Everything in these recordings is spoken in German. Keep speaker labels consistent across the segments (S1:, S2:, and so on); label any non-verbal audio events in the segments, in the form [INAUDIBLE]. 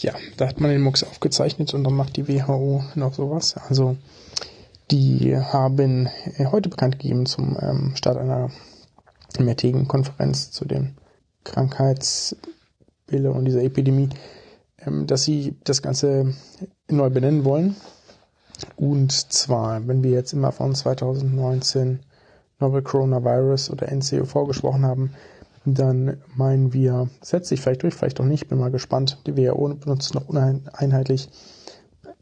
S1: Ja, da hat man den Mux aufgezeichnet und dann macht die WHO noch sowas. Also die haben heute bekannt gegeben zum ähm, Start einer mehrtägigen Konferenz zu den Krankheitsbilder und dieser Epidemie, ähm, dass sie das Ganze neu benennen wollen. Und zwar, wenn wir jetzt immer von 2019 Novel Coronavirus oder NCOV gesprochen haben, dann meinen wir, setzt sich vielleicht durch, vielleicht auch nicht, bin mal gespannt. Die WHO benutzt noch uneinheitlich.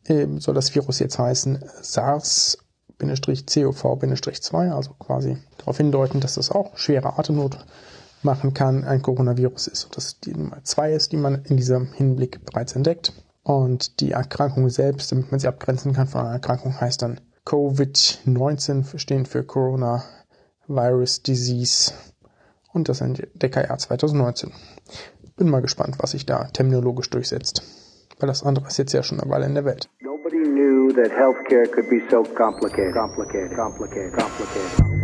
S1: Ähm, soll das Virus jetzt heißen SARS-CoV-2, also quasi darauf hindeuten, dass das auch schwere Atemnot machen kann, ein Coronavirus ist und dass die Nummer zwei ist, die man in diesem Hinblick bereits entdeckt. Und die Erkrankung selbst, damit man sie abgrenzen kann von einer Erkrankung, heißt dann Covid-19, stehen für Coronavirus Disease und das der KR 2019. Bin mal gespannt, was sich da terminologisch durchsetzt. Weil das andere ist jetzt ja schon eine Weile in der Welt. Nobody knew that healthcare could be so complicated, complicated, complicated, complicated.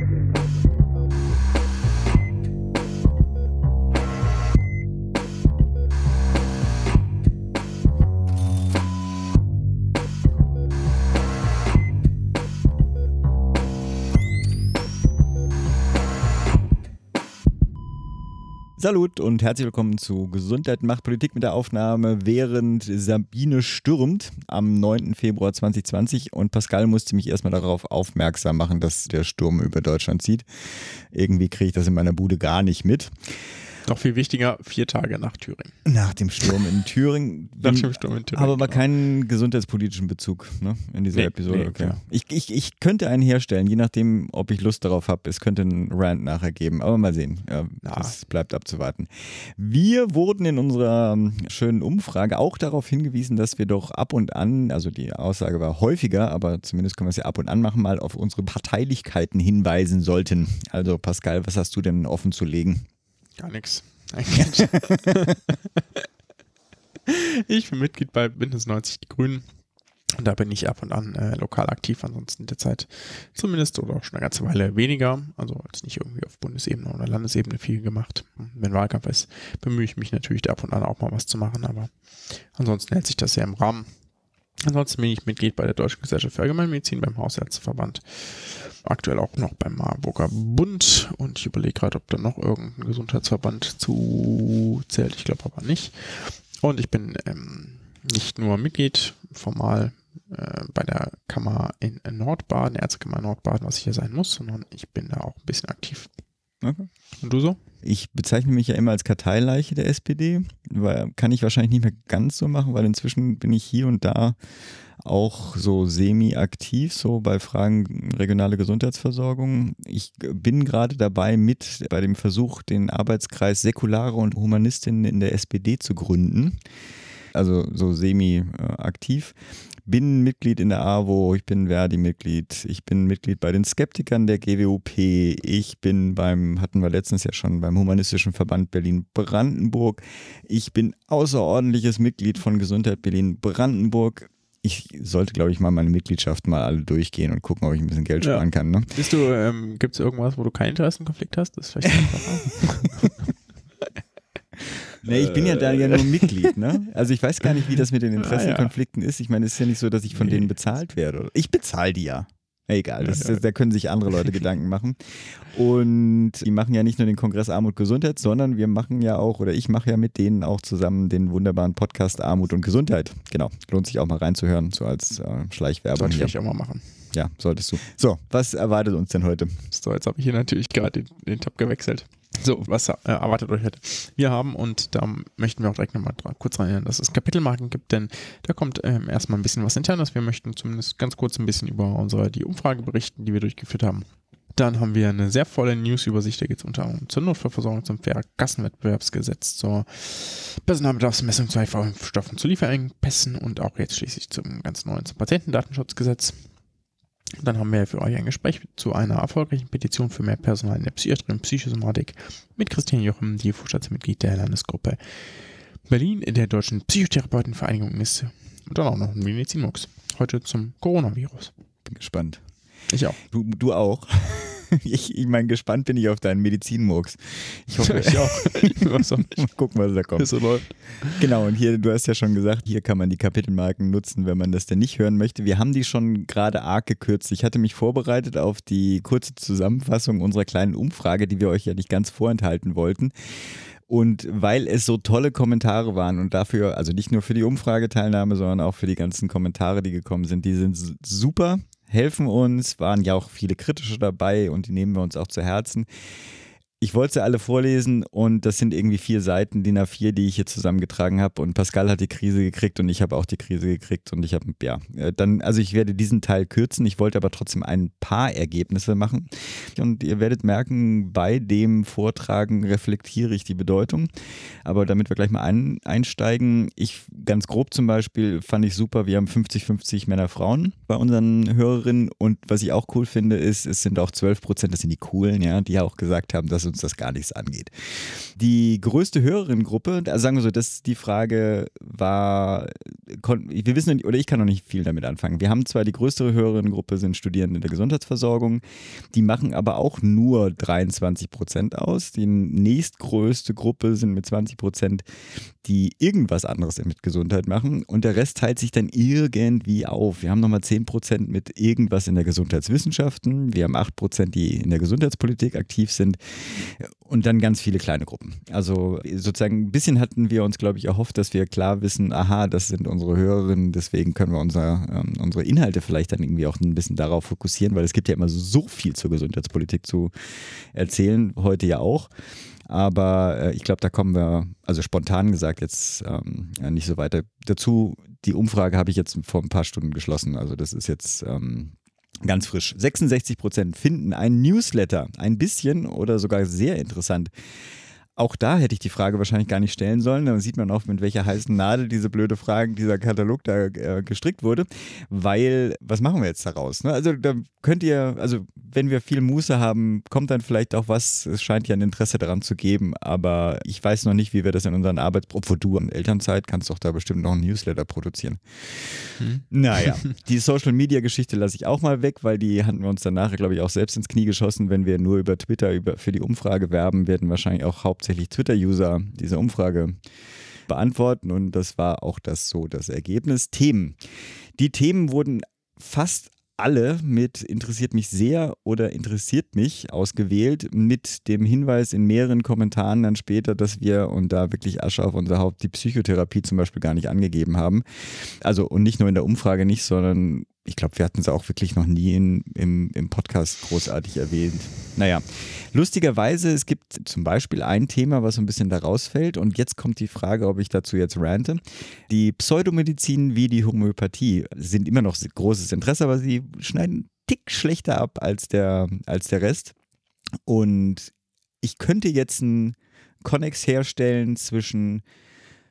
S2: Salut und herzlich willkommen zu Gesundheit macht Politik mit der Aufnahme während Sabine stürmt am 9. Februar 2020 und Pascal musste mich erstmal darauf aufmerksam machen, dass der Sturm über Deutschland zieht. Irgendwie kriege ich das in meiner Bude gar nicht mit.
S3: Noch viel wichtiger, vier Tage nach Thüringen.
S2: Nach dem Sturm in [LAUGHS] Thüringen.
S3: nach dem Sturm in Thüringen.
S2: Aber genau. keinen gesundheitspolitischen Bezug ne, in dieser nee, Episode. Nee, okay. ich, ich, ich könnte einen herstellen, je nachdem, ob ich Lust darauf habe. Es könnte einen Rant nachher geben, aber mal sehen. Ja, das bleibt abzuwarten. Wir wurden in unserer ähm, schönen Umfrage auch darauf hingewiesen, dass wir doch ab und an, also die Aussage war häufiger, aber zumindest können wir es ja ab und an machen, mal auf unsere Parteilichkeiten hinweisen sollten. Also Pascal, was hast du denn offen zu legen?
S3: Gar nichts. [LAUGHS] Ich bin Mitglied bei Bündnis 90 Die Grünen. Und da bin ich ab und an äh, lokal aktiv, ansonsten derzeit zumindest oder auch schon eine ganze Weile weniger. Also jetzt nicht irgendwie auf Bundesebene oder Landesebene viel gemacht. Wenn Wahlkampf ist, bemühe ich mich natürlich da ab und an auch mal was zu machen, aber ansonsten hält sich das ja im Rahmen. Ansonsten bin ich Mitglied bei der Deutschen Gesellschaft für Allgemeinmedizin, beim Hausärzteverband, aktuell auch noch beim Marburger Bund und ich überlege gerade, ob da noch irgendein Gesundheitsverband zu zählt. Ich glaube aber nicht. Und ich bin ähm, nicht nur Mitglied formal äh, bei der Kammer in Nordbaden, Ärztekammer Nordbaden, was ich hier sein muss, sondern ich bin da auch ein bisschen aktiv. Okay. Und du so?
S2: Ich bezeichne mich ja immer als Karteileiche der SPD, weil kann ich wahrscheinlich nicht mehr ganz so machen, weil inzwischen bin ich hier und da auch so semi-aktiv, so bei Fragen regionale Gesundheitsversorgung. Ich bin gerade dabei, mit bei dem Versuch, den Arbeitskreis Säkulare und Humanistinnen in der SPD zu gründen also so semi-aktiv. Bin Mitglied in der AWO, ich bin Verdi-Mitglied, ich bin Mitglied bei den Skeptikern der GWUP, ich bin beim, hatten wir letztens ja schon, beim Humanistischen Verband Berlin-Brandenburg, ich bin außerordentliches Mitglied von Gesundheit Berlin-Brandenburg, ich sollte, glaube ich, mal meine Mitgliedschaft mal alle durchgehen und gucken, ob ich ein bisschen Geld sparen ja. kann. Ne?
S3: Bist du, ähm, gibt es irgendwas, wo du keinen Interessenkonflikt hast? Das ist vielleicht [LAUGHS] einfacher.
S2: Nee, ich bin ja da ja nur Mitglied, ne? Also ich weiß gar nicht, wie das mit den Interessenkonflikten ist. Ich meine, es ist ja nicht so, dass ich von denen bezahlt werde. Ich bezahle die ja. Egal, das, da können sich andere Leute Gedanken machen. Und die machen ja nicht nur den Kongress Armut Gesundheit, sondern wir machen ja auch, oder ich mache ja mit denen auch zusammen den wunderbaren Podcast Armut und Gesundheit. Genau, lohnt sich auch mal reinzuhören, so als äh, Schleichwerbung.
S3: Sollte ich auch mal machen.
S2: Ja, solltest du. So, was erwartet uns denn heute?
S3: So, jetzt habe ich hier natürlich gerade den, den Tab gewechselt. So, was erwartet euch heute? Wir haben, und da möchten wir auch direkt nochmal kurz rein, dass es Kapitelmarken gibt, denn da kommt ähm, erstmal ein bisschen was internes. Wir möchten zumindest ganz kurz ein bisschen über unsere, die Umfrage berichten, die wir durchgeführt haben. Dann haben wir eine sehr volle News-Übersicht, da geht es unter anderem zur Notfallversorgung, zum Kassenwettbewerbsgesetz, zur Personalbedarfsmessung, zu HIV-Impfstoffen, zu Lieferengpässen und auch jetzt schließlich zum ganz neuen zum Patientendatenschutzgesetz. Dann haben wir für euch ein Gespräch zu einer erfolgreichen Petition für mehr Personal in der Psychiatrie und Psychosomatik mit Christian Jochem, die Vorstandsmitglied der Landesgruppe Berlin in der Deutschen Psychotherapeutenvereinigung ist. Und dann auch noch ein Medizinmux. Heute zum Coronavirus.
S2: Bin gespannt.
S3: Ich auch.
S2: Du, du auch. [LAUGHS] ich, ich meine, gespannt bin ich auf deinen Medizinmurks.
S3: Ich hoffe, [LAUGHS] ich [LAUGHS] auch.
S2: Mal gucken, was da kommt. So läuft. Genau, und hier, du hast ja schon gesagt, hier kann man die Kapitelmarken nutzen, wenn man das denn nicht hören möchte. Wir haben die schon gerade arg gekürzt. Ich hatte mich vorbereitet auf die kurze Zusammenfassung unserer kleinen Umfrage, die wir euch ja nicht ganz vorenthalten wollten. Und weil es so tolle Kommentare waren und dafür, also nicht nur für die Umfrageteilnahme, sondern auch für die ganzen Kommentare, die gekommen sind, die sind super, helfen uns, waren ja auch viele kritische dabei und die nehmen wir uns auch zu Herzen. Ich wollte sie alle vorlesen und das sind irgendwie vier Seiten, DIN A4, die ich hier zusammengetragen habe. Und Pascal hat die Krise gekriegt und ich habe auch die Krise gekriegt und ich habe, ja, äh, dann, also ich werde diesen Teil kürzen. Ich wollte aber trotzdem ein paar Ergebnisse machen. Und ihr werdet merken, bei dem Vortragen reflektiere ich die Bedeutung. Aber damit wir gleich mal ein, einsteigen, ich ganz grob zum Beispiel fand ich super, wir haben 50-50 Männer, Frauen bei unseren Hörerinnen. Und was ich auch cool finde, ist, es sind auch 12 Prozent, das sind die coolen, ja, die auch gesagt haben, dass uns das gar nichts angeht. Die größte Hörerinnengruppe, also sagen wir so, dass die Frage war, wir wissen, oder ich kann noch nicht viel damit anfangen. Wir haben zwar die größere Hörerinnengruppe, sind Studierende in der Gesundheitsversorgung, die machen aber auch nur 23 Prozent aus. Die nächstgrößte Gruppe sind mit 20 Prozent, die irgendwas anderes mit Gesundheit machen und der Rest teilt sich dann irgendwie auf. Wir haben nochmal 10 Prozent mit irgendwas in der Gesundheitswissenschaften, wir haben 8 Prozent, die in der Gesundheitspolitik aktiv sind und dann ganz viele kleine Gruppen. Also sozusagen ein bisschen hatten wir uns, glaube ich, erhofft, dass wir klar wissen, aha, das sind unsere Hörerinnen, deswegen können wir unser, ähm, unsere Inhalte vielleicht dann irgendwie auch ein bisschen darauf fokussieren, weil es gibt ja immer so viel zur Gesundheitspolitik zu erzählen, heute ja auch. Aber äh, ich glaube, da kommen wir, also spontan gesagt, jetzt ähm, nicht so weiter dazu. Die Umfrage habe ich jetzt vor ein paar Stunden geschlossen. Also das ist jetzt ähm, Ganz frisch. 66 Prozent finden ein Newsletter ein bisschen oder sogar sehr interessant. Auch da hätte ich die Frage wahrscheinlich gar nicht stellen sollen. Da sieht man auch, mit welcher heißen Nadel diese blöde Fragen, dieser Katalog da äh, gestrickt wurde. Weil, was machen wir jetzt daraus? Ne? Also da könnt ihr, also wenn wir viel Muße haben, kommt dann vielleicht auch was. Es scheint ja ein Interesse daran zu geben, aber ich weiß noch nicht, wie wir das in unseren Arbeits... Obwohl du in Elternzeit kannst doch da bestimmt noch ein Newsletter produzieren. Hm. Naja, [LAUGHS] die Social-Media-Geschichte lasse ich auch mal weg, weil die hatten wir uns danach, glaube ich, auch selbst ins Knie geschossen. Wenn wir nur über Twitter über, für die Umfrage werben, werden wahrscheinlich auch hauptsächlich hauptsächlich Twitter-User diese Umfrage beantworten und das war auch das so das Ergebnis. Themen. Die Themen wurden fast alle mit interessiert mich sehr oder interessiert mich ausgewählt, mit dem Hinweis in mehreren Kommentaren dann später, dass wir, und da wirklich Asche auf unser Haupt, die Psychotherapie zum Beispiel gar nicht angegeben haben. Also und nicht nur in der Umfrage nicht, sondern ich glaube, wir hatten es auch wirklich noch nie in, im, im Podcast großartig erwähnt. Naja, lustigerweise, es gibt zum Beispiel ein Thema, was so ein bisschen da rausfällt. Und jetzt kommt die Frage, ob ich dazu jetzt rante. Die Pseudomedizin wie die Homöopathie sind immer noch großes Interesse, aber sie schneiden einen Tick schlechter ab als der, als der Rest. Und ich könnte jetzt einen Connex herstellen zwischen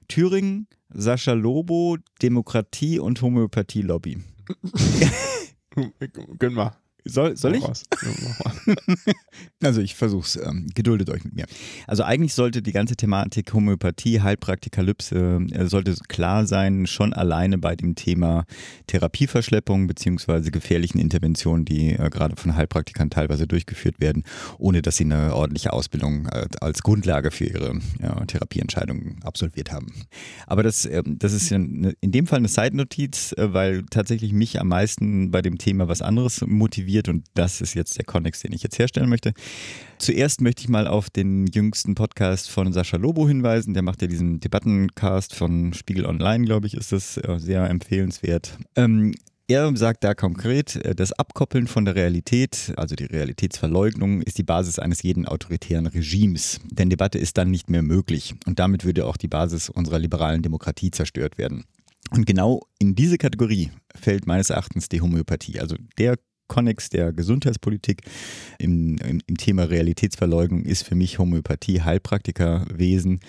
S2: Thüringen, Sascha Lobo, Demokratie und Homöopathie-Lobby. [LAUGHS]
S3: Gönn mal.
S2: Soll, soll ich? [LAUGHS] also ich versuch's. Ähm, geduldet euch mit mir. Also eigentlich sollte die ganze Thematik Homöopathie, Heilpraktikalypse, äh, sollte klar sein, schon alleine bei dem Thema Therapieverschleppung beziehungsweise gefährlichen Interventionen, die äh, gerade von Heilpraktikern teilweise durchgeführt werden, ohne dass sie eine ordentliche Ausbildung äh, als Grundlage für ihre Therapieentscheidungen absolviert haben. Aber das, ähm, das ist in dem Fall eine Side-Notiz, äh, weil tatsächlich mich am meisten bei dem Thema was anderes motiviert wird und das ist jetzt der Connex, den ich jetzt herstellen möchte. Zuerst möchte ich mal auf den jüngsten Podcast von Sascha Lobo hinweisen. Der macht ja diesen Debattencast von Spiegel Online, glaube ich, ist das äh, sehr empfehlenswert. Ähm, er sagt da konkret, äh, das Abkoppeln von der Realität, also die Realitätsverleugnung, ist die Basis eines jeden autoritären Regimes. Denn Debatte ist dann nicht mehr möglich. Und damit würde auch die Basis unserer liberalen Demokratie zerstört werden. Und genau in diese Kategorie fällt meines Erachtens die Homöopathie. Also der Konnex der Gesundheitspolitik im, im, im, Thema Realitätsverleugnung ist für mich Homöopathie, Heilpraktikerwesen.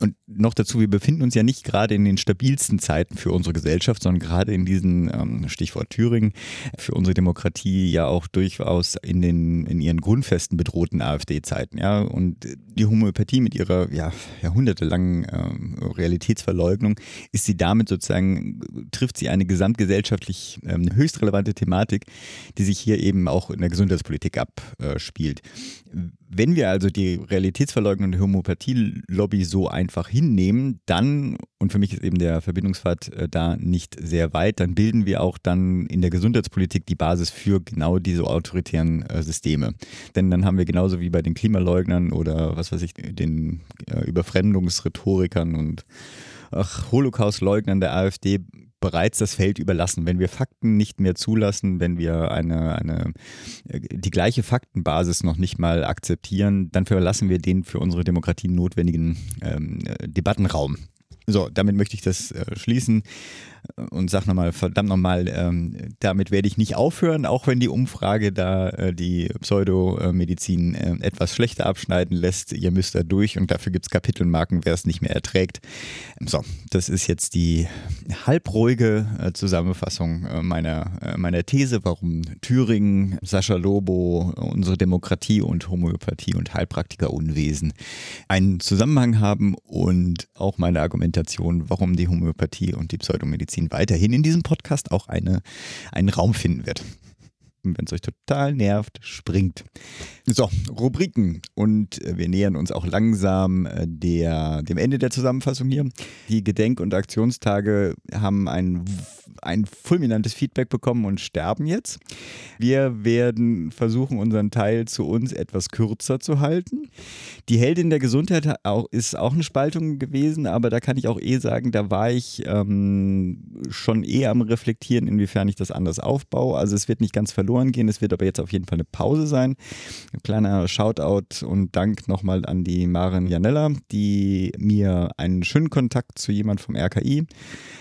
S2: Und noch dazu, wir befinden uns ja nicht gerade in den stabilsten Zeiten für unsere Gesellschaft, sondern gerade in diesen, ähm, Stichwort Thüringen, für unsere Demokratie ja auch durchaus in, den, in ihren Grundfesten bedrohten AfD-Zeiten. Ja? Und die Homöopathie mit ihrer ja, jahrhundertelangen ähm, Realitätsverleugnung ist sie damit sozusagen, trifft sie eine gesamtgesellschaftlich ähm, höchst relevante Thematik, die sich hier eben auch in der Gesundheitspolitik abspielt. Wenn wir also die realitätsverleugnende Homöopathie-Lobby so einfach hinnehmen, dann, und für mich ist eben der Verbindungspfad äh, da nicht sehr weit, dann bilden wir auch dann in der Gesundheitspolitik die Basis für genau diese autoritären äh, Systeme. Denn dann haben wir genauso wie bei den Klimaleugnern oder was weiß ich, den äh, Überfremdungsrhetorikern und Holocaust-Leugnern der AfD bereits das Feld überlassen. Wenn wir Fakten nicht mehr zulassen, wenn wir eine, eine, äh, die gleiche Faktenbasis noch nicht mal akzeptieren, dann verlassen wir den für unsere Demokratie notwendigen ähm, äh, Debattenraum. So, damit möchte ich das äh, schließen und sag nochmal, verdammt nochmal, ähm, damit werde ich nicht aufhören, auch wenn die Umfrage da äh, die Pseudomedizin äh, etwas schlechter abschneiden lässt. Ihr müsst da durch und dafür gibt es Kapitelmarken, wer es nicht mehr erträgt. So, das ist jetzt die halbruhige äh, Zusammenfassung äh, meiner, äh, meiner These, warum Thüringen, Sascha Lobo, unsere Demokratie und Homöopathie und Heilpraktikerunwesen einen Zusammenhang haben und auch meine Argumentation, warum die Homöopathie und die Pseudomedizin Medizin weiterhin in diesem Podcast auch eine, einen Raum finden wird. Wenn es euch total nervt, springt. So, Rubriken. Und äh, wir nähern uns auch langsam äh, der, dem Ende der Zusammenfassung hier. Die Gedenk- und Aktionstage haben ein, ein fulminantes Feedback bekommen und sterben jetzt. Wir werden versuchen, unseren Teil zu uns etwas kürzer zu halten. Die Heldin der Gesundheit ist auch eine Spaltung gewesen, aber da kann ich auch eh sagen, da war ich ähm, schon eh am Reflektieren, inwiefern ich das anders aufbaue. Also es wird nicht ganz verloren gehen, es wird aber jetzt auf jeden Fall eine Pause sein. Ein kleiner Shoutout und Dank nochmal an die Maren Janella, die mir einen schönen Kontakt zu jemand vom RKI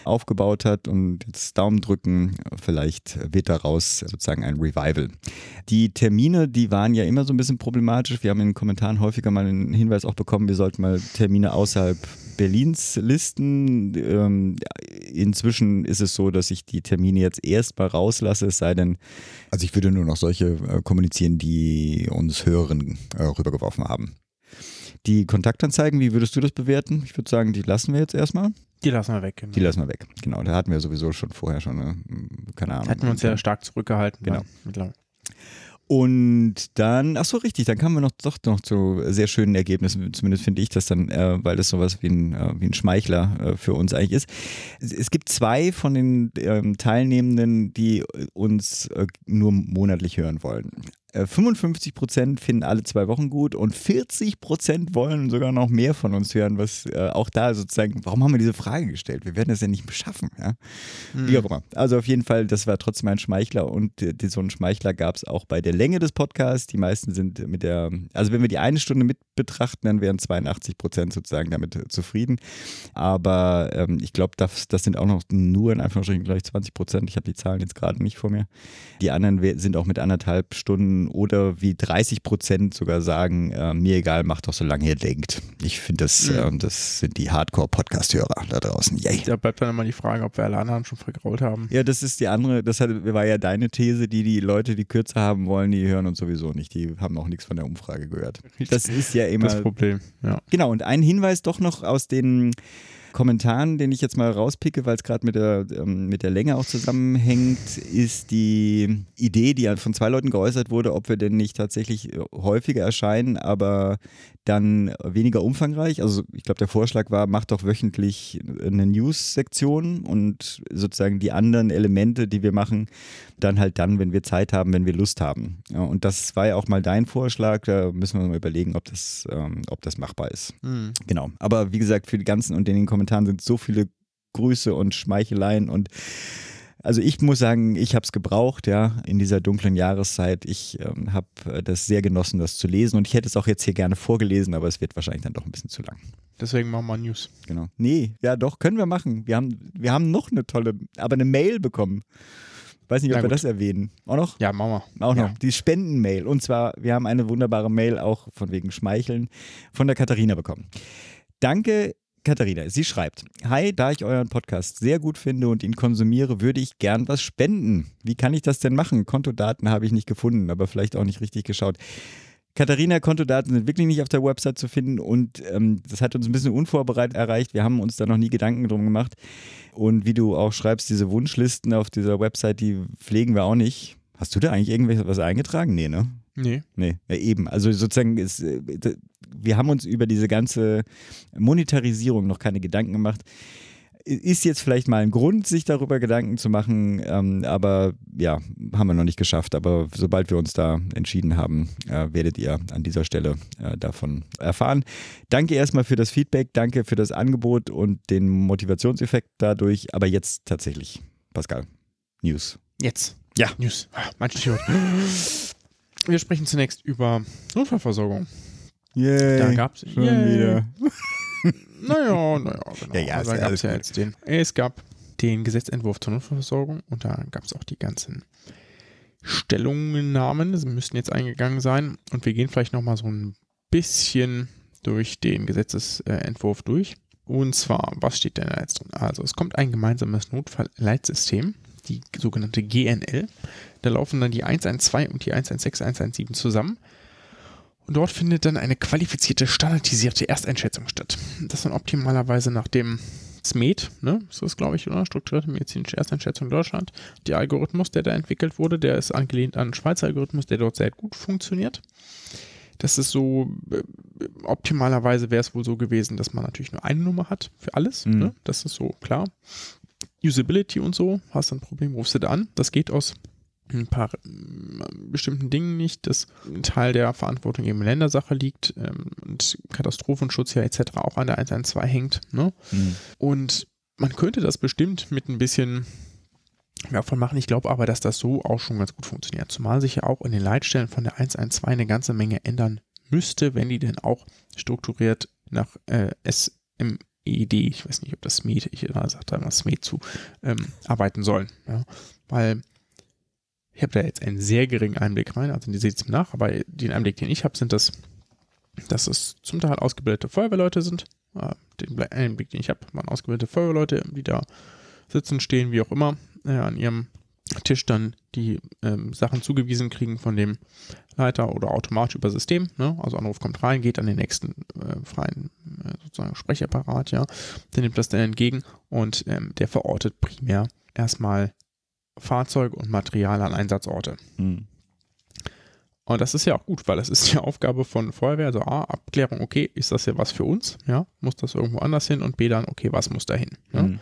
S2: aufgebaut hat und jetzt Daumen drücken, vielleicht wird daraus sozusagen ein Revival. Die Termine, die waren ja immer so ein bisschen problematisch. Wir haben in den Kommentaren häufiger mal einen Hinweis auch bekommen, wir sollten mal Termine außerhalb Berlins listen. Ähm, inzwischen ist es so, dass ich die Termine jetzt erstmal rauslasse, es sei denn, also ich würde nur noch solche äh, kommunizieren, die uns Hörerinnen äh, rübergeworfen haben. Die Kontaktanzeigen, wie würdest du das bewerten? Ich würde sagen, die lassen wir jetzt erstmal.
S3: Die lassen wir weg.
S2: Genau. Die lassen wir weg. Genau, da hatten wir sowieso schon vorher schon, eine, keine Ahnung.
S3: Hatten wir uns ja stark zurückgehalten.
S2: Genau. Und dann, ach so richtig, dann kamen wir noch doch noch zu sehr schönen Ergebnissen. Zumindest finde ich das dann, äh, weil das sowas wie ein, äh, wie ein Schmeichler äh, für uns eigentlich ist. Es, gibt zwei von den ähm, Teilnehmenden, die uns äh, nur monatlich hören wollen. 55 äh, Prozent finden alle zwei Wochen gut und 40 Prozent wollen sogar noch mehr von uns hören, was äh, auch da sozusagen, warum haben wir diese Frage gestellt? Wir werden das ja nicht beschaffen. Ja? Mhm. Wie auch immer. Also auf jeden Fall, das war trotzdem ein Schmeichler und äh, so einen Schmeichler gab es auch bei der Länge des Podcasts. Die meisten sind mit der, also wenn wir die eine Stunde mit betrachten, dann wären 82 Prozent sozusagen damit äh, zufrieden. Aber ähm, ich glaube, das, das sind auch noch nur in Anführungsstrichen gleich 20 Prozent. Ich habe die Zahlen jetzt gerade nicht vor mir. Die anderen sind auch mit anderthalb Stunden oder wie 30 Prozent sogar sagen, äh, mir egal, macht doch so lange ihr denkt. Ich finde, das, mhm. äh, das sind die Hardcore-Podcast-Hörer da draußen. Yay.
S3: Da bleibt dann immer die Frage, ob wir alle anderen schon vergrault haben.
S2: Ja, das ist die andere, das war ja deine These, die die Leute, die kürzer haben wollen, die hören uns sowieso nicht. Die haben auch nichts von der Umfrage gehört. Das ist ja immer
S3: das Problem. Ja.
S2: Genau, und ein Hinweis doch noch aus den Kommentaren, den ich jetzt mal rauspicke, weil es gerade mit, der, ähm, mit der Länge auch zusammenhängt, ist die Idee, die von zwei Leuten geäußert wurde, ob wir denn nicht tatsächlich äh, häufiger erscheinen, aber dann weniger umfangreich. Also ich glaube, der Vorschlag war, macht doch wöchentlich eine News-Sektion und sozusagen die anderen Elemente, die wir machen, dann halt dann, wenn wir Zeit haben, wenn wir Lust haben. Ja, und das war ja auch mal dein Vorschlag. Da müssen wir mal überlegen, ob das, ähm, ob das machbar ist. Mhm. Genau. Aber wie gesagt, für die ganzen und in den Kommentaren sind so viele Grüße und Schmeicheleien und also ich muss sagen, ich habe es gebraucht, ja, in dieser dunklen Jahreszeit. Ich ähm, habe äh, das sehr genossen, das zu lesen und ich hätte es auch jetzt hier gerne vorgelesen, aber es wird wahrscheinlich dann doch ein bisschen zu lang.
S3: Deswegen machen wir News.
S2: Genau. Nee, ja doch, können wir machen. Wir haben, wir haben noch eine tolle, aber eine Mail bekommen. Weiß nicht, ob Na wir das erwähnen. Auch noch?
S3: Ja, machen
S2: wir. Auch noch. Die Spenden-Mail. Und zwar, wir haben eine wunderbare Mail auch von wegen Schmeicheln von der Katharina bekommen. Danke, Katharina, sie schreibt: Hi, da ich euren Podcast sehr gut finde und ihn konsumiere, würde ich gern was spenden. Wie kann ich das denn machen? Kontodaten habe ich nicht gefunden, aber vielleicht auch nicht richtig geschaut. Katharina, Kontodaten sind wirklich nicht auf der Website zu finden und ähm, das hat uns ein bisschen unvorbereitet erreicht. Wir haben uns da noch nie Gedanken drum gemacht. Und wie du auch schreibst, diese Wunschlisten auf dieser Website, die pflegen wir auch nicht Hast du da eigentlich irgendwas eingetragen? Nee, ne?
S3: Nee.
S2: Nee, eben. Also sozusagen ist, äh, wir haben uns über diese ganze Monetarisierung noch keine Gedanken gemacht. Ist jetzt vielleicht mal ein Grund, sich darüber Gedanken zu machen, ähm, aber ja, haben wir noch nicht geschafft. Aber sobald wir uns da entschieden haben, äh, werdet ihr an dieser Stelle äh, davon erfahren. Danke erstmal für das Feedback, danke für das Angebot und den Motivationseffekt dadurch. Aber jetzt tatsächlich, Pascal, News.
S3: Jetzt.
S2: Ja.
S3: News. Ah, Stichwort. Wir sprechen zunächst über Notfallversorgung.
S2: Yay,
S3: Da gab es
S2: schon wieder. [LAUGHS]
S3: Naja, naja, genau.
S2: Ja, ja,
S3: also da gab es ja jetzt den. Es gab den Gesetzentwurf zur Notfallversorgung und da gab es auch die ganzen Stellungnahmen. Sie müssten jetzt eingegangen sein und wir gehen vielleicht nochmal so ein bisschen durch den Gesetzesentwurf durch. Und zwar, was steht denn da jetzt drin? Also, es kommt ein gemeinsames Notfallleitsystem, die sogenannte GNL. Da laufen dann die 112 und die 116, 117 zusammen. Und dort findet dann eine qualifizierte, standardisierte Ersteinschätzung statt. Das dann optimalerweise nach dem SMED, ne? ist das glaube ich, oder? Strukturierte medizinische Ersteinschätzung in Deutschland. Der Algorithmus, der da entwickelt wurde, der ist angelehnt an einen Schweizer Algorithmus, der dort sehr gut funktioniert. Das ist so, äh, optimalerweise wäre es wohl so gewesen, dass man natürlich nur eine Nummer hat für alles.
S2: Mhm.
S3: Ne? Das ist so klar. Usability und so, hast du ein Problem, rufst du da an. Das geht aus ein paar ähm, bestimmten Dingen nicht, dass ein Teil der Verantwortung eben Ländersache liegt ähm, und Katastrophenschutz ja etc. auch an der 112 hängt. Ne?
S2: Hm.
S3: Und man könnte das bestimmt mit ein bisschen mehr von machen. Ich glaube aber, dass das so auch schon ganz gut funktioniert. Zumal sich ja auch in den Leitstellen von der 112 eine ganze Menge ändern müsste, wenn die denn auch strukturiert nach äh, SMED, ich weiß nicht, ob das SMED, ich sage da immer SMED zu, ähm, arbeiten sollen. Ja? Weil ich habe da jetzt einen sehr geringen Einblick rein, also die seht es mir nach, aber den Einblick, den ich habe, sind das, dass es zum Teil ausgebildete Feuerwehrleute sind. Den Einblick, den ich habe, waren ausgebildete Feuerwehrleute, die da sitzen, stehen, wie auch immer, äh, an ihrem Tisch dann die ähm, Sachen zugewiesen kriegen von dem Leiter oder automatisch über System. Ne? Also Anruf kommt rein, geht an den nächsten äh, freien äh, sozusagen Sprechapparat, ja. Der nimmt das dann entgegen und ähm, der verortet primär erstmal Fahrzeug und Material an Einsatzorte.
S2: Hm.
S3: Und das ist ja auch gut, weil das ist die Aufgabe von Feuerwehr. Also A, Abklärung, okay, ist das ja was für uns? Ja, muss das irgendwo anders hin? Und B dann, okay, was muss da hin? Ja?
S2: Hm.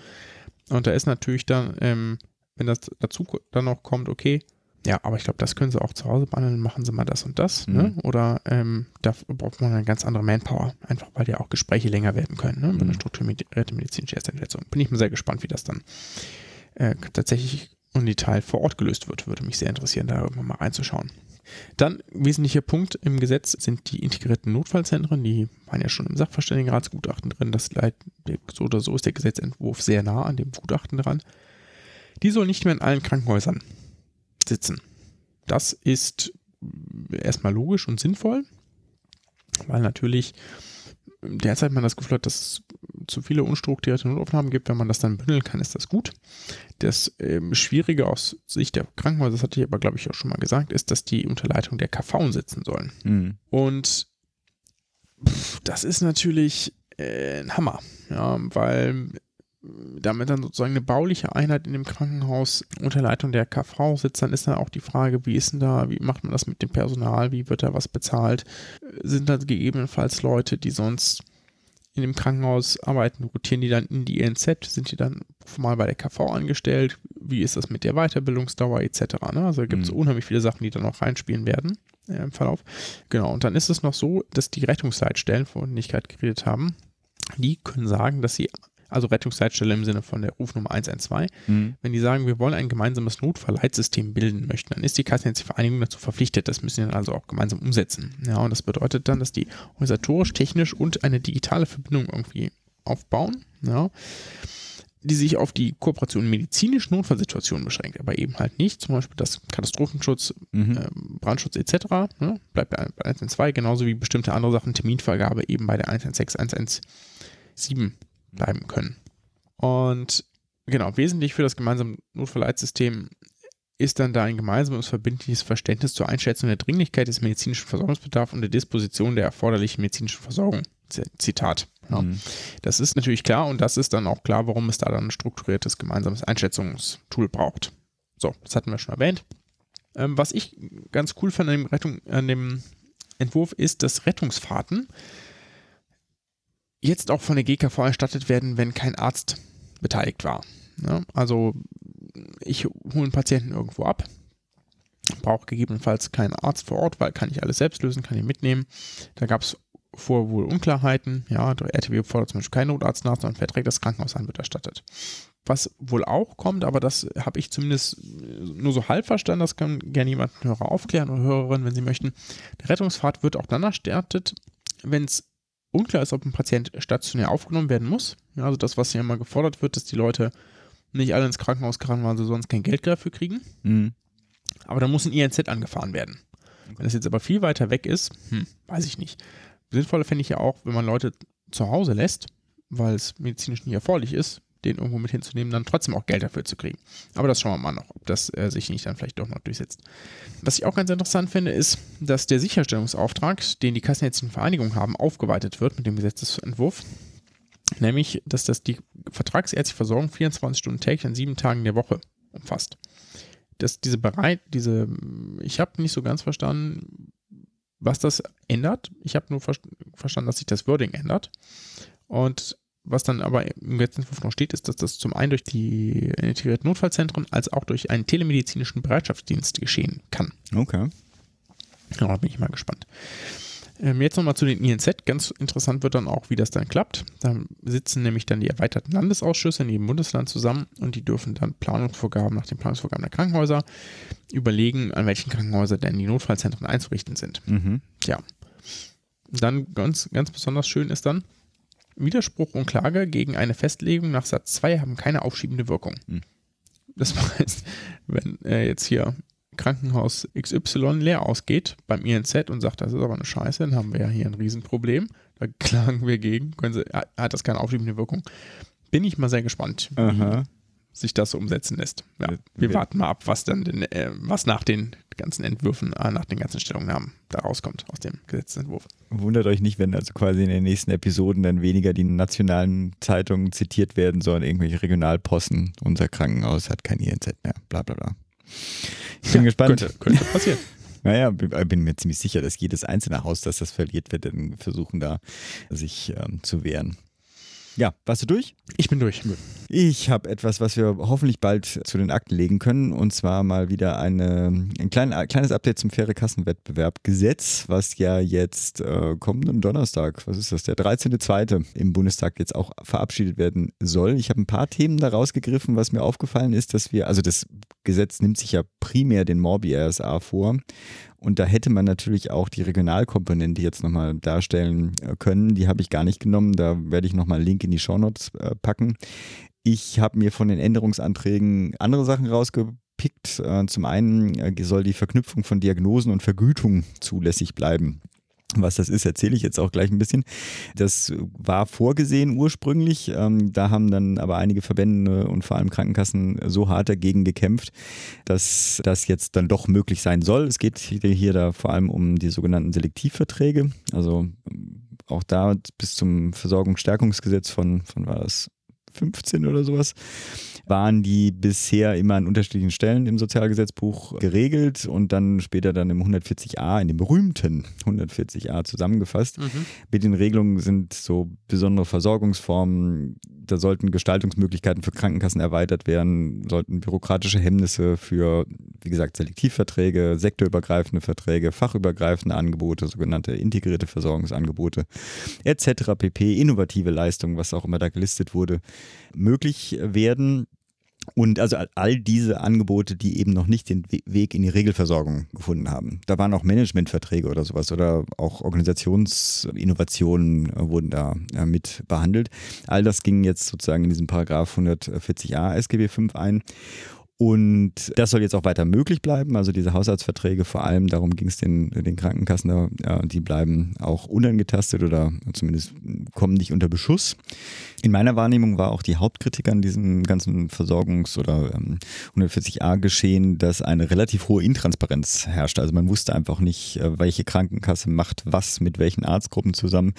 S3: Und da ist natürlich dann, ähm, wenn das dazu dann noch kommt, okay, ja, aber ich glaube, das können sie auch zu Hause behandeln, machen sie mal das und das, ne?
S2: Mhm.
S3: Oder ähm, da braucht man eine ganz andere Manpower, einfach weil ja auch Gespräche länger werden können, ne? Eine
S2: Mhm.
S3: strukturierte medizinische Ersteinschätzung. Bin ich mal sehr gespannt, wie das dann äh, tatsächlich im Detail vor Ort gelöst wird. Würde mich sehr interessieren, da irgendwann mal reinzuschauen. Dann wesentlicher Punkt im Gesetz sind die integrierten Notfallzentren. Die waren ja schon im Sachverständigenratsgutachten drin. Das so oder so ist der Gesetzentwurf sehr nah an dem Gutachten dran. Die sollen nicht mehr in allen Krankenhäusern sitzen. Das ist erstmal logisch und sinnvoll, weil natürlich derzeit man das Gefühl hat, dass zu viele unstrukturierte Notaufnahmen gibt. Wenn man das dann bündeln kann, ist das gut. Das ähm, Schwierige aus Sicht der Krankenhäuser, das hatte ich aber, glaube ich, auch schon mal gesagt, ist, dass die unter Leitung der KV sitzen sollen.
S2: Hm.
S3: Und pff, das ist natürlich äh, ein Hammer, ja, weil damit dann sozusagen eine bauliche Einheit in dem Krankenhaus unter Leitung der KV sitzt, dann ist dann auch die Frage, wie ist denn da, wie macht man das mit dem Personal, wie wird da was bezahlt? Sind da gegebenenfalls Leute, die sonst in dem Krankenhaus arbeiten, rotieren die dann in die INZ, sind die dann formal bei der KV angestellt? Wie ist das mit der Weiterbildungsdauer etc.? Ne? Also gibt es
S2: Mhm.
S3: unheimlich viele Sachen, die da noch reinspielen werden äh, im Verlauf. Genau, und dann ist es noch so, dass die Rettungsleitstellen, von denen ich gerade geredet haben, die können sagen, dass sie, also Rettungsleitstelle im Sinne von der Rufnummer 112,
S2: Hm.
S3: wenn die sagen, wir wollen ein gemeinsames Notfallleitsystem bilden möchten, dann ist die Kassenärztliche Vereinigung dazu verpflichtet. Das müssen sie dann also auch gemeinsam umsetzen. Ja, und das bedeutet dann, dass die organisatorisch, technisch und eine digitale Verbindung irgendwie aufbauen, ja, die sich auf die Kooperation in medizinischen Notfallsituationen beschränkt, aber eben halt nicht, zum Beispiel das Katastrophenschutz,
S2: Mhm.
S3: ähm, Brandschutz etc. Ne, bleibt bei, bei 112, genauso wie bestimmte andere Sachen, Terminvergabe eben bei der 116, 117 bleiben können. Und genau, wesentlich für das gemeinsame Notfallleitsystem ist dann da ein gemeinsames verbindliches Verständnis zur Einschätzung der Dringlichkeit des medizinischen Versorgungsbedarfs und der Disposition der erforderlichen medizinischen Versorgung. Zitat. Ja.
S2: Hm.
S3: Das ist natürlich klar und das ist dann auch klar, warum es da dann ein strukturiertes gemeinsames Einschätzungstool braucht. So, das hatten wir schon erwähnt. Ähm, was ich ganz cool fand an dem, Rettung, an dem Entwurf ist, dass Rettungsfahrten jetzt auch von der GKV erstattet werden, wenn kein Arzt beteiligt war. Ja, also ich hole einen Patienten irgendwo ab, brauche gegebenenfalls keinen Arzt vor Ort, weil kann ich alles selbst lösen, kann ich mitnehmen. Da gab es vor wohl Unklarheiten. Ja, der RTW fordert zum Beispiel keinen Notarzt nach, sondern verträgt das Krankenhaus an, wird erstattet. Was wohl auch kommt, aber das habe ich zumindest nur so halb verstanden, das kann gerne jemand Hörer aufklären oder Hörerin, wenn sie möchten. Der Rettungsfahrt wird auch dann erstattet, wenn es unklar ist, ob ein Patient stationär aufgenommen werden muss. Ja, also das, was ja immer gefordert wird, dass die Leute nicht alle ins Krankenhaus gerannt, weil sie sonst kein Geld dafür kriegen. Mhm. Aber da muss ein INZ angefahren werden. Wenn das jetzt aber viel weiter weg ist, hm, weiß ich nicht. Sinnvoller fände ich ja auch, wenn man Leute zu Hause lässt, weil es medizinisch nicht erforderlich ist, den irgendwo mit hinzunehmen, dann trotzdem auch Geld dafür zu kriegen. Aber das schauen wir mal noch, ob das äh, sich nicht dann vielleicht doch noch durchsetzt. Was ich auch ganz interessant finde, ist, dass der Sicherstellungsauftrag, den die Kassenärztlichen Vereinigungen haben, aufgeweitet wird mit dem Gesetzesentwurf. Nämlich, dass das die vertragsärztliche Versorgung 24 Stunden täglich an sieben Tagen der Woche umfasst. Dass diese bereit, diese, ich habe nicht so ganz verstanden, was das ändert. Ich habe nur ver verstanden, dass sich das Wording ändert. Und was dann aber im Gesetzentwurf noch steht, ist, dass das zum einen durch die integrierten Notfallzentren als auch durch einen telemedizinischen Bereitschaftsdienst geschehen kann.
S2: Okay.
S3: Ja, da bin ich mal gespannt. Ähm, jetzt nochmal zu den INZ. Ganz interessant wird dann auch, wie das dann klappt. Da sitzen nämlich dann die erweiterten Landesausschüsse in jedem Bundesland zusammen und die dürfen dann Planungsvorgaben nach den Planungsvorgaben der Krankenhäuser überlegen, an welchen Krankenhäuser denn die Notfallzentren einzurichten sind. Mhm. Ja. Dann ganz, ganz besonders schön ist dann, Widerspruch und Klage gegen eine Festlegung nach Satz 2 haben keine aufschiebende Wirkung. Mhm. Das [LAUGHS] heißt, wenn äh, jetzt hier Krankenhaus XY leer ausgeht beim INZ und sagt, das ist aber eine Scheiße, dann haben wir ja hier ein Riesenproblem. Da [LAUGHS] klagen wir gegen. Können Sie, hat das keine aufschiebende Wirkung? Bin ich mal sehr gespannt, wie sich das so umsetzen lässt. Ja, wir, warten mal ab, was dann den, äh, was nach den ganzen Entwürfen, äh, nach den ganzen Stellungnahmen da rauskommt aus dem Gesetzentwurf.
S2: Wundert euch nicht, wenn also quasi in den nächsten Episoden dann weniger die nationalen Zeitungen zitiert werden, sondern irgendwelche Regionalposten. Unser Krankenhaus hat kein INZ mehr. Bla bla bla. Ich bin ja, gespannt.
S3: Könnte, könnte [LAUGHS] passieren.
S2: Naja, bin mir ziemlich sicher, dass jedes einzelne Haus, das das verliert, wird dann versuchen, da sich ähm, zu wehren. Ja, warst du durch?
S3: Ich bin durch.
S2: Ich habe etwas, was wir hoffentlich bald zu den Akten legen können. Und zwar mal wieder eine, ein klein, kleines Update zum faire Kassenwettbewerb Gesetz, was ja jetzt äh, kommenden Donnerstag, was ist das, der 13.2. im Bundestag jetzt auch verabschiedet werden soll. Ich habe ein paar Themen da rausgegriffen, was mir aufgefallen ist, dass wir, also das Gesetz nimmt sich ja primär den Morbi-RSA vor und da hätte man natürlich auch die Regionalkomponente jetzt nochmal darstellen äh, können. Die habe ich gar nicht genommen. Da werde ich nochmal einen Link in die Shownotes äh, packen. Ich habe mir von den Änderungsanträgen andere Sachen rausgepickt. Äh, zum einen soll die Verknüpfung von Diagnosen und Vergütung zulässig bleiben. Was das ist, erzähle ich jetzt auch gleich ein bisschen. Das war vorgesehen ursprünglich. Ähm, da haben dann aber einige Verbände und vor allem Krankenkassen so hart dagegen gekämpft, dass das jetzt dann doch möglich sein soll. Es geht hier da vor allem um die sogenannten Selektivverträge. Also auch da bis zum Versorgungsstärkungsgesetz von, von war das 15 oder sowas, waren die bisher immer an unterschiedlichen Stellen im Sozialgesetzbuch geregelt und dann später dann im 140a, in dem berühmten 140a zusammengefasst. Mhm. Mit den Regelungen sind so besondere Versorgungsformen, da sollten Gestaltungsmöglichkeiten für Krankenkassen erweitert werden, sollten bürokratische Hemmnisse für, wie gesagt, Selektivverträge, sektorübergreifende Verträge, fachübergreifende Angebote, sogenannte integrierte Versorgungsangebote etc. pp, innovative Leistungen, was auch immer da gelistet wurde, möglich werden. Und also all diese Angebote, die eben noch nicht den Weg in die Regelversorgung gefunden haben. Da waren auch Managementverträge oder sowas oder auch Organisationsinnovationen äh, wurden da äh, mit behandelt. All das ging jetzt sozusagen in diesem Paragraph 140a SGB 5 ein. Und das soll jetzt auch weiter möglich bleiben. Also diese Haushaltsverträge, vor allem darum ging es den, den Krankenkassen, ja, die bleiben auch unangetastet oder zumindest kommen nicht unter Beschuss. In meiner Wahrnehmung war auch die Hauptkritik an diesem ganzen Versorgungs- oder ähm, 140a-Geschehen, dass eine relativ hohe Intransparenz herrschte. Also man wusste einfach nicht, äh, welche Krankenkasse macht was mit welchen Arztgruppen zusammen,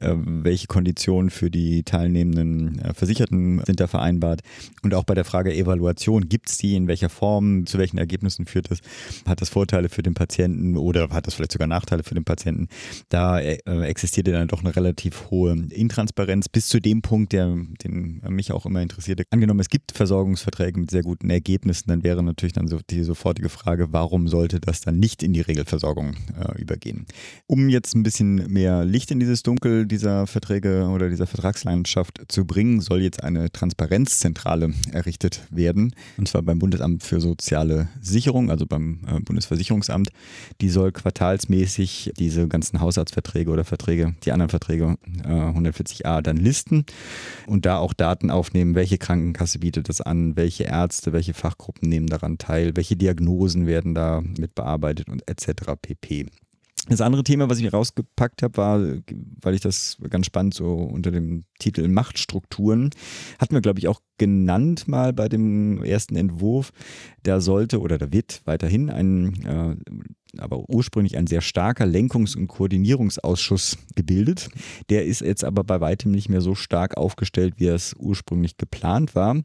S2: äh, welche Konditionen für die teilnehmenden äh, Versicherten sind da vereinbart. Und auch bei der Frage Evaluation gibt es sie, in welcher Form, zu welchen Ergebnissen führt das, hat das Vorteile für den Patienten oder hat das vielleicht sogar Nachteile für den Patienten. Da äh, existiert ja dann doch eine relativ hohe Intransparenz bis zu dem Punkt, der den mich auch immer interessierte. Angenommen, es gibt Versorgungsverträge mit sehr guten Ergebnissen, dann wäre natürlich dann so die sofortige Frage, warum sollte das dann nicht in die Regelversorgung äh, übergehen? Um jetzt ein bisschen mehr Licht in dieses Dunkel dieser Verträge oder dieser Vertragslandschaft zu bringen, soll jetzt eine Transparenzzentrale errichtet werden. Und zwar beim Bundesamt für soziale Sicherung, also beim äh, Bundesversicherungsamt. Die soll quartalsmäßig diese ganzen Hausarztverträge oder Verträge, die anderen Verträge äh, 140a dann listen und da auch Daten aufnehmen, welche Krankenkasse bietet das an, welche Ärzte, welche Fachgruppen nehmen daran teil, welche Diagnosen werden da mit bearbeitet und etc. pp. Das andere Thema, was ich rausgepackt habe, war, weil ich das ganz spannend so unter dem Titel Machtstrukturen, hatten wir, glaube ich, auch genannt mal bei dem ersten Entwurf. Da sollte oder da wird weiterhin ein, äh, aber ursprünglich ein sehr starker Lenkungs- und Koordinierungsausschuss gebildet. Der ist jetzt aber bei weitem nicht mehr so stark aufgestellt, wie es ursprünglich geplant war.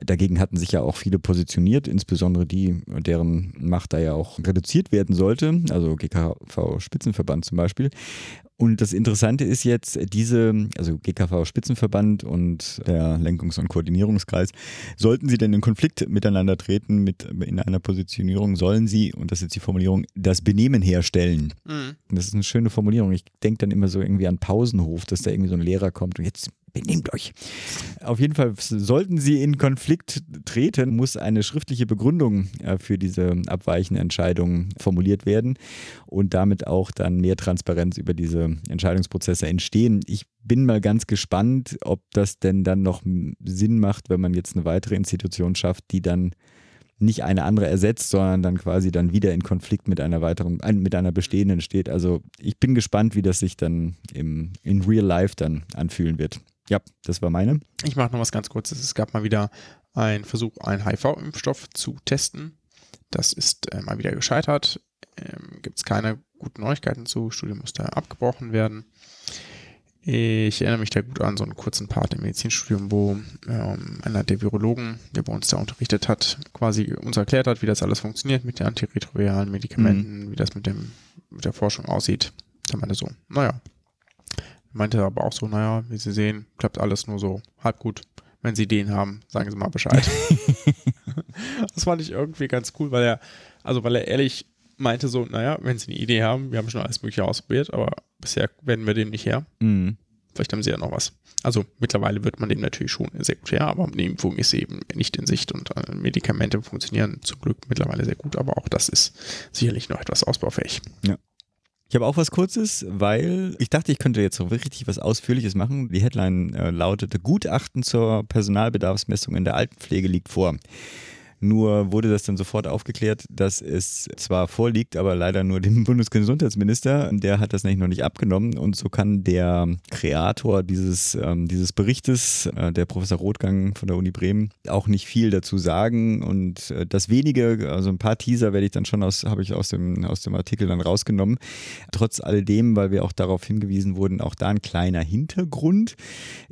S2: Dagegen hatten sich ja auch viele positioniert, insbesondere die, deren Macht da ja auch reduziert werden sollte, also GKV Spitzenverband zum Beispiel. Und das Interessante ist jetzt, diese, also GKV Spitzenverband und der Lenkungs- und Koordinierungskreis, sollten sie denn in Konflikt miteinander treten, mit in einer Positionierung, sollen sie, und das ist jetzt die Formulierung, das Benehmen herstellen. Mhm. Das ist eine schöne Formulierung. Ich denke dann immer so irgendwie an Pausenhof, dass da irgendwie so ein Lehrer kommt und jetzt benehmt euch. Auf jeden Fall, sollten Sie in Konflikt treten, muss eine schriftliche Begründung äh, für diese abweichende Entscheidung formuliert werden und damit auch dann mehr Transparenz über diese Entscheidungsprozesse entstehen. Ich bin mal ganz gespannt, ob das denn dann noch Sinn macht, wenn man jetzt eine weitere Institution schafft, die dann nicht eine andere ersetzt, sondern dann quasi dann wieder in Konflikt mit einer weiteren, mit einer bestehenden steht. Also ich bin gespannt, wie das sich dann im, in Real Life dann anfühlen wird. Ja, das war meine.
S3: Ich mache noch was ganz kurzes. Es gab mal wieder einen Versuch, einen HIV-Impfstoff zu testen. Das ist äh, mal wieder gescheitert. Ähm, Gibt es keine guten Neuigkeiten zu. Studie musste abgebrochen werden. Ich erinnere mich da gut an so einen kurzen Part im Medizinstudium, wo ähm, einer der Virologen, der bei uns da unterrichtet hat, quasi uns erklärt hat, wie das alles funktioniert mit den antiretroviralen Medikamenten, mhm. wie das mit, dem, mit der Forschung aussieht. Da meinte so, naja, Meinte aber auch so, naja, wie Sie sehen, klappt alles nur so halb gut. Wenn Sie den haben, sagen Sie mal Bescheid. [LAUGHS] das fand ich irgendwie ganz cool, weil er, also weil er ehrlich meinte so, naja, wenn Sie eine Idee haben, wir haben schon alles Mögliche ausprobiert, aber bisher werden wir dem nicht her. Mhm. Vielleicht haben Sie ja noch was. Also mittlerweile wird man dem natürlich schon sehr gut her, aber Impfung ist eben nicht in Sicht und äh, Medikamente funktionieren zum Glück mittlerweile sehr gut, aber auch das ist sicherlich noch etwas ausbaufähig.
S2: Ja. Ich habe auch was Kurzes, weil ich dachte, ich könnte jetzt so richtig was Ausführliches machen. Die Headline äh, lautete Gutachten zur Personalbedarfsmessung in der Altenpflege liegt vor. Nur wurde das dann sofort aufgeklärt, dass es zwar vorliegt, aber leider nur dem [LAUGHS] Bundesgesundheitsminister. Der hat das nämlich noch nicht abgenommen und so kann der Kreator dieses, ähm, dieses Berichtes, äh, der Professor Rothgang von der Uni Bremen, auch nicht viel dazu sagen. Und äh, das wenige, also ein paar Teaser werde ich dann schon aus, habe ich aus dem, aus dem Artikel dann rausgenommen. Trotz alledem, weil wir auch darauf hingewiesen wurden, auch da ein kleiner Hintergrund.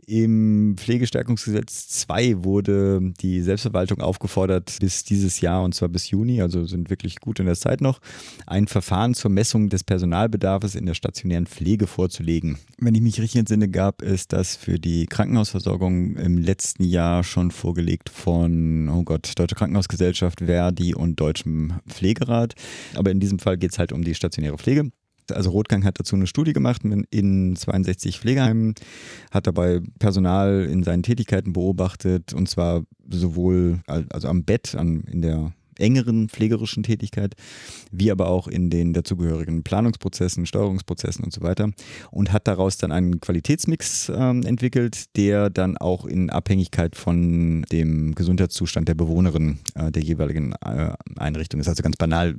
S2: Im Pflegestärkungsgesetz 2 wurde die Selbstverwaltung aufgefordert, bis dieses Jahr und zwar bis Juni, also sind wirklich gut in der Zeit noch, ein Verfahren zur Messung des Personalbedarfs in der stationären Pflege vorzulegen. Wenn ich mich richtig entsinne, gab es das für die Krankenhausversorgung im letzten Jahr schon vorgelegt von, oh Gott, Deutsche Krankenhausgesellschaft, Verdi und Deutschem Pflegerat. Aber in diesem Fall geht es halt um die stationäre Pflege. Also Rotgang hat dazu eine Studie gemacht in 62 Pflegeheimen, hat dabei Personal in seinen Tätigkeiten beobachtet und zwar sowohl also am Bett, an, in der engeren pflegerischen Tätigkeit, wie aber auch in den dazugehörigen Planungsprozessen, Steuerungsprozessen und so weiter und hat daraus dann einen Qualitätsmix äh, entwickelt, der dann auch in Abhängigkeit von dem Gesundheitszustand der Bewohnerin äh, der jeweiligen äh, Einrichtung ist. Also ganz banal,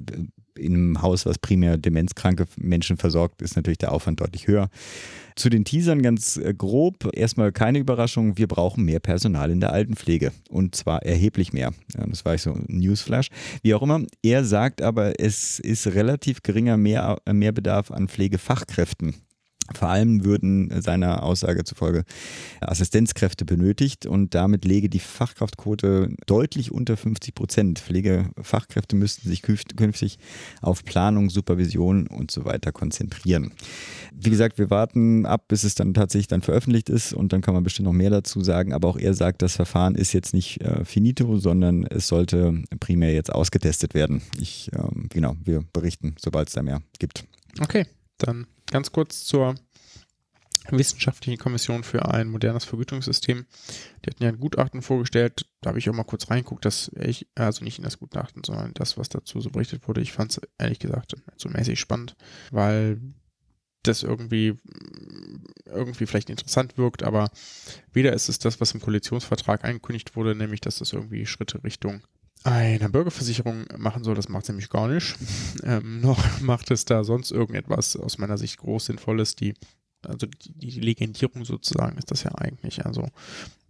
S2: in einem Haus, was primär demenzkranke Menschen versorgt, ist natürlich der Aufwand deutlich höher. Zu den Teasern ganz äh, grob. Erstmal keine Überraschung, wir brauchen mehr Personal in der Altenpflege. Und zwar erheblich mehr. Ja, das war ich so ein Newsflash. Wie auch immer. Er sagt aber, es ist relativ geringer mehr, Mehrbedarf an Pflegefachkräften. Vor allem würden seiner Aussage zufolge Assistenzkräfte benötigt und damit lege die Fachkraftquote deutlich unter 50 Prozent. Pflegefachkräfte müssten sich künftig auf Planung, Supervision und so weiter konzentrieren. Wie gesagt, wir warten ab, bis es dann tatsächlich dann veröffentlicht ist und dann kann man bestimmt noch mehr dazu sagen. Aber auch er sagt, das Verfahren ist jetzt nicht äh, finito, sondern es sollte primär jetzt ausgetestet werden. Ich, ähm, genau, wir berichten, sobald es da mehr gibt.
S3: Okay, dann ganz kurz zur Wissenschaftlichen Kommission für ein modernes Vergütungssystem. Die hatten ja ein Gutachten vorgestellt. Da habe ich auch mal kurz reingeguckt, dass ich, also nicht in das Gutachten, sondern das, was dazu so berichtet wurde. Ich fand es ehrlich gesagt so mäßig spannend, weil das irgendwie, irgendwie vielleicht interessant wirkt, aber weder ist es das, was im Koalitionsvertrag angekündigt wurde, nämlich dass das irgendwie Schritte Richtung einer Bürgerversicherung machen soll, das macht es nämlich gar nicht. [LAUGHS] Ähm, noch [LAUGHS] macht es da sonst irgendetwas aus meiner Sicht groß Sinnvolles, die, also die, die Legendierung sozusagen ist das ja eigentlich. Also,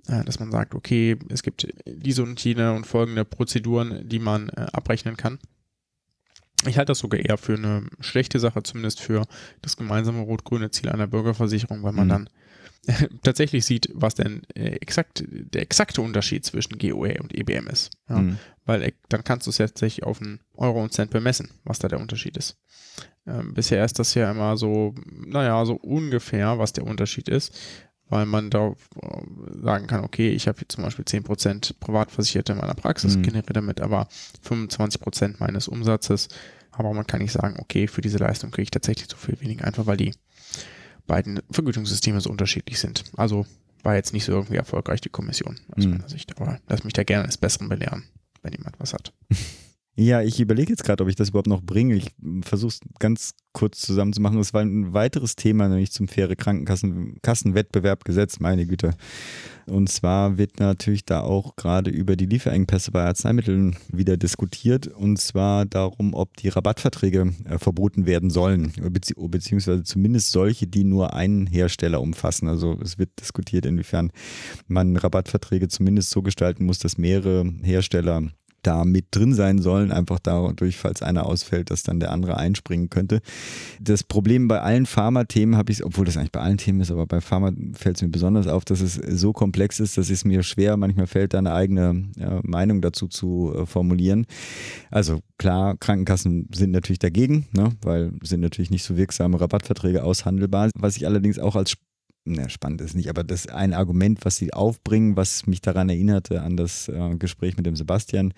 S3: äh, dass man sagt, okay, es gibt diese und jene und folgende Prozeduren, die man äh, abrechnen kann. Ich halte das sogar eher für eine schlechte Sache, zumindest für das gemeinsame rot-grüne Ziel einer Bürgerversicherung, weil man mhm. dann [LAUGHS] tatsächlich sieht, was denn äh, exakt der exakte Unterschied zwischen GOE und EBM ist. Ja? Mhm. Weil äh, dann kannst du es tatsächlich auf einen Euro und Cent bemessen, was da der Unterschied ist. Ähm, bisher ist das ja immer so, naja, so ungefähr, was der Unterschied ist, weil man da äh, sagen kann, okay, ich habe hier zum Beispiel 10% Privatversicherte in meiner Praxis, mhm. generiere damit aber 25% meines Umsatzes. Aber man kann nicht sagen, okay, für diese Leistung kriege ich tatsächlich so viel weniger, einfach weil die beiden Vergütungssysteme so unterschiedlich sind. Also war jetzt nicht so irgendwie erfolgreich die Kommission aus mhm. meiner Sicht. Aber lass mich da gerne des Besseren belehren, wenn jemand was hat. [LAUGHS]
S2: Ja, ich überlege jetzt gerade, ob ich das überhaupt noch bringe. Ich versuche es ganz kurz zusammenzumachen. Das war ein weiteres Thema, nämlich zum faire Krankenkassenwettbewerbgesetz, meine Güte. Und zwar wird natürlich da auch gerade über die Lieferengpässe bei Arzneimitteln wieder diskutiert. Und zwar darum, ob die Rabattverträge äh, verboten werden sollen. Bezieh beziehungsweise zumindest solche, die nur einen Hersteller umfassen. Also es wird diskutiert, inwiefern man Rabattverträge zumindest so gestalten muss, dass mehrere Hersteller da mit drin sein sollen, einfach dadurch, falls einer ausfällt, dass dann der andere einspringen könnte. Das Problem bei allen Pharma-Themen habe ich, obwohl das eigentlich bei allen Themen ist, aber bei Pharma fällt es mir besonders auf, dass es so komplex ist, dass es mir schwer manchmal fällt, da eine eigene äh, Meinung dazu zu äh, formulieren. Also klar, Krankenkassen sind natürlich dagegen, ne, weil sind natürlich nicht so wirksame Rabattverträge aushandelbar. Was ich allerdings auch als ne, spannend ist nicht, aber das ein Argument, was sie aufbringen, was mich daran erinnerte, an das äh, Gespräch mit dem Sebastian,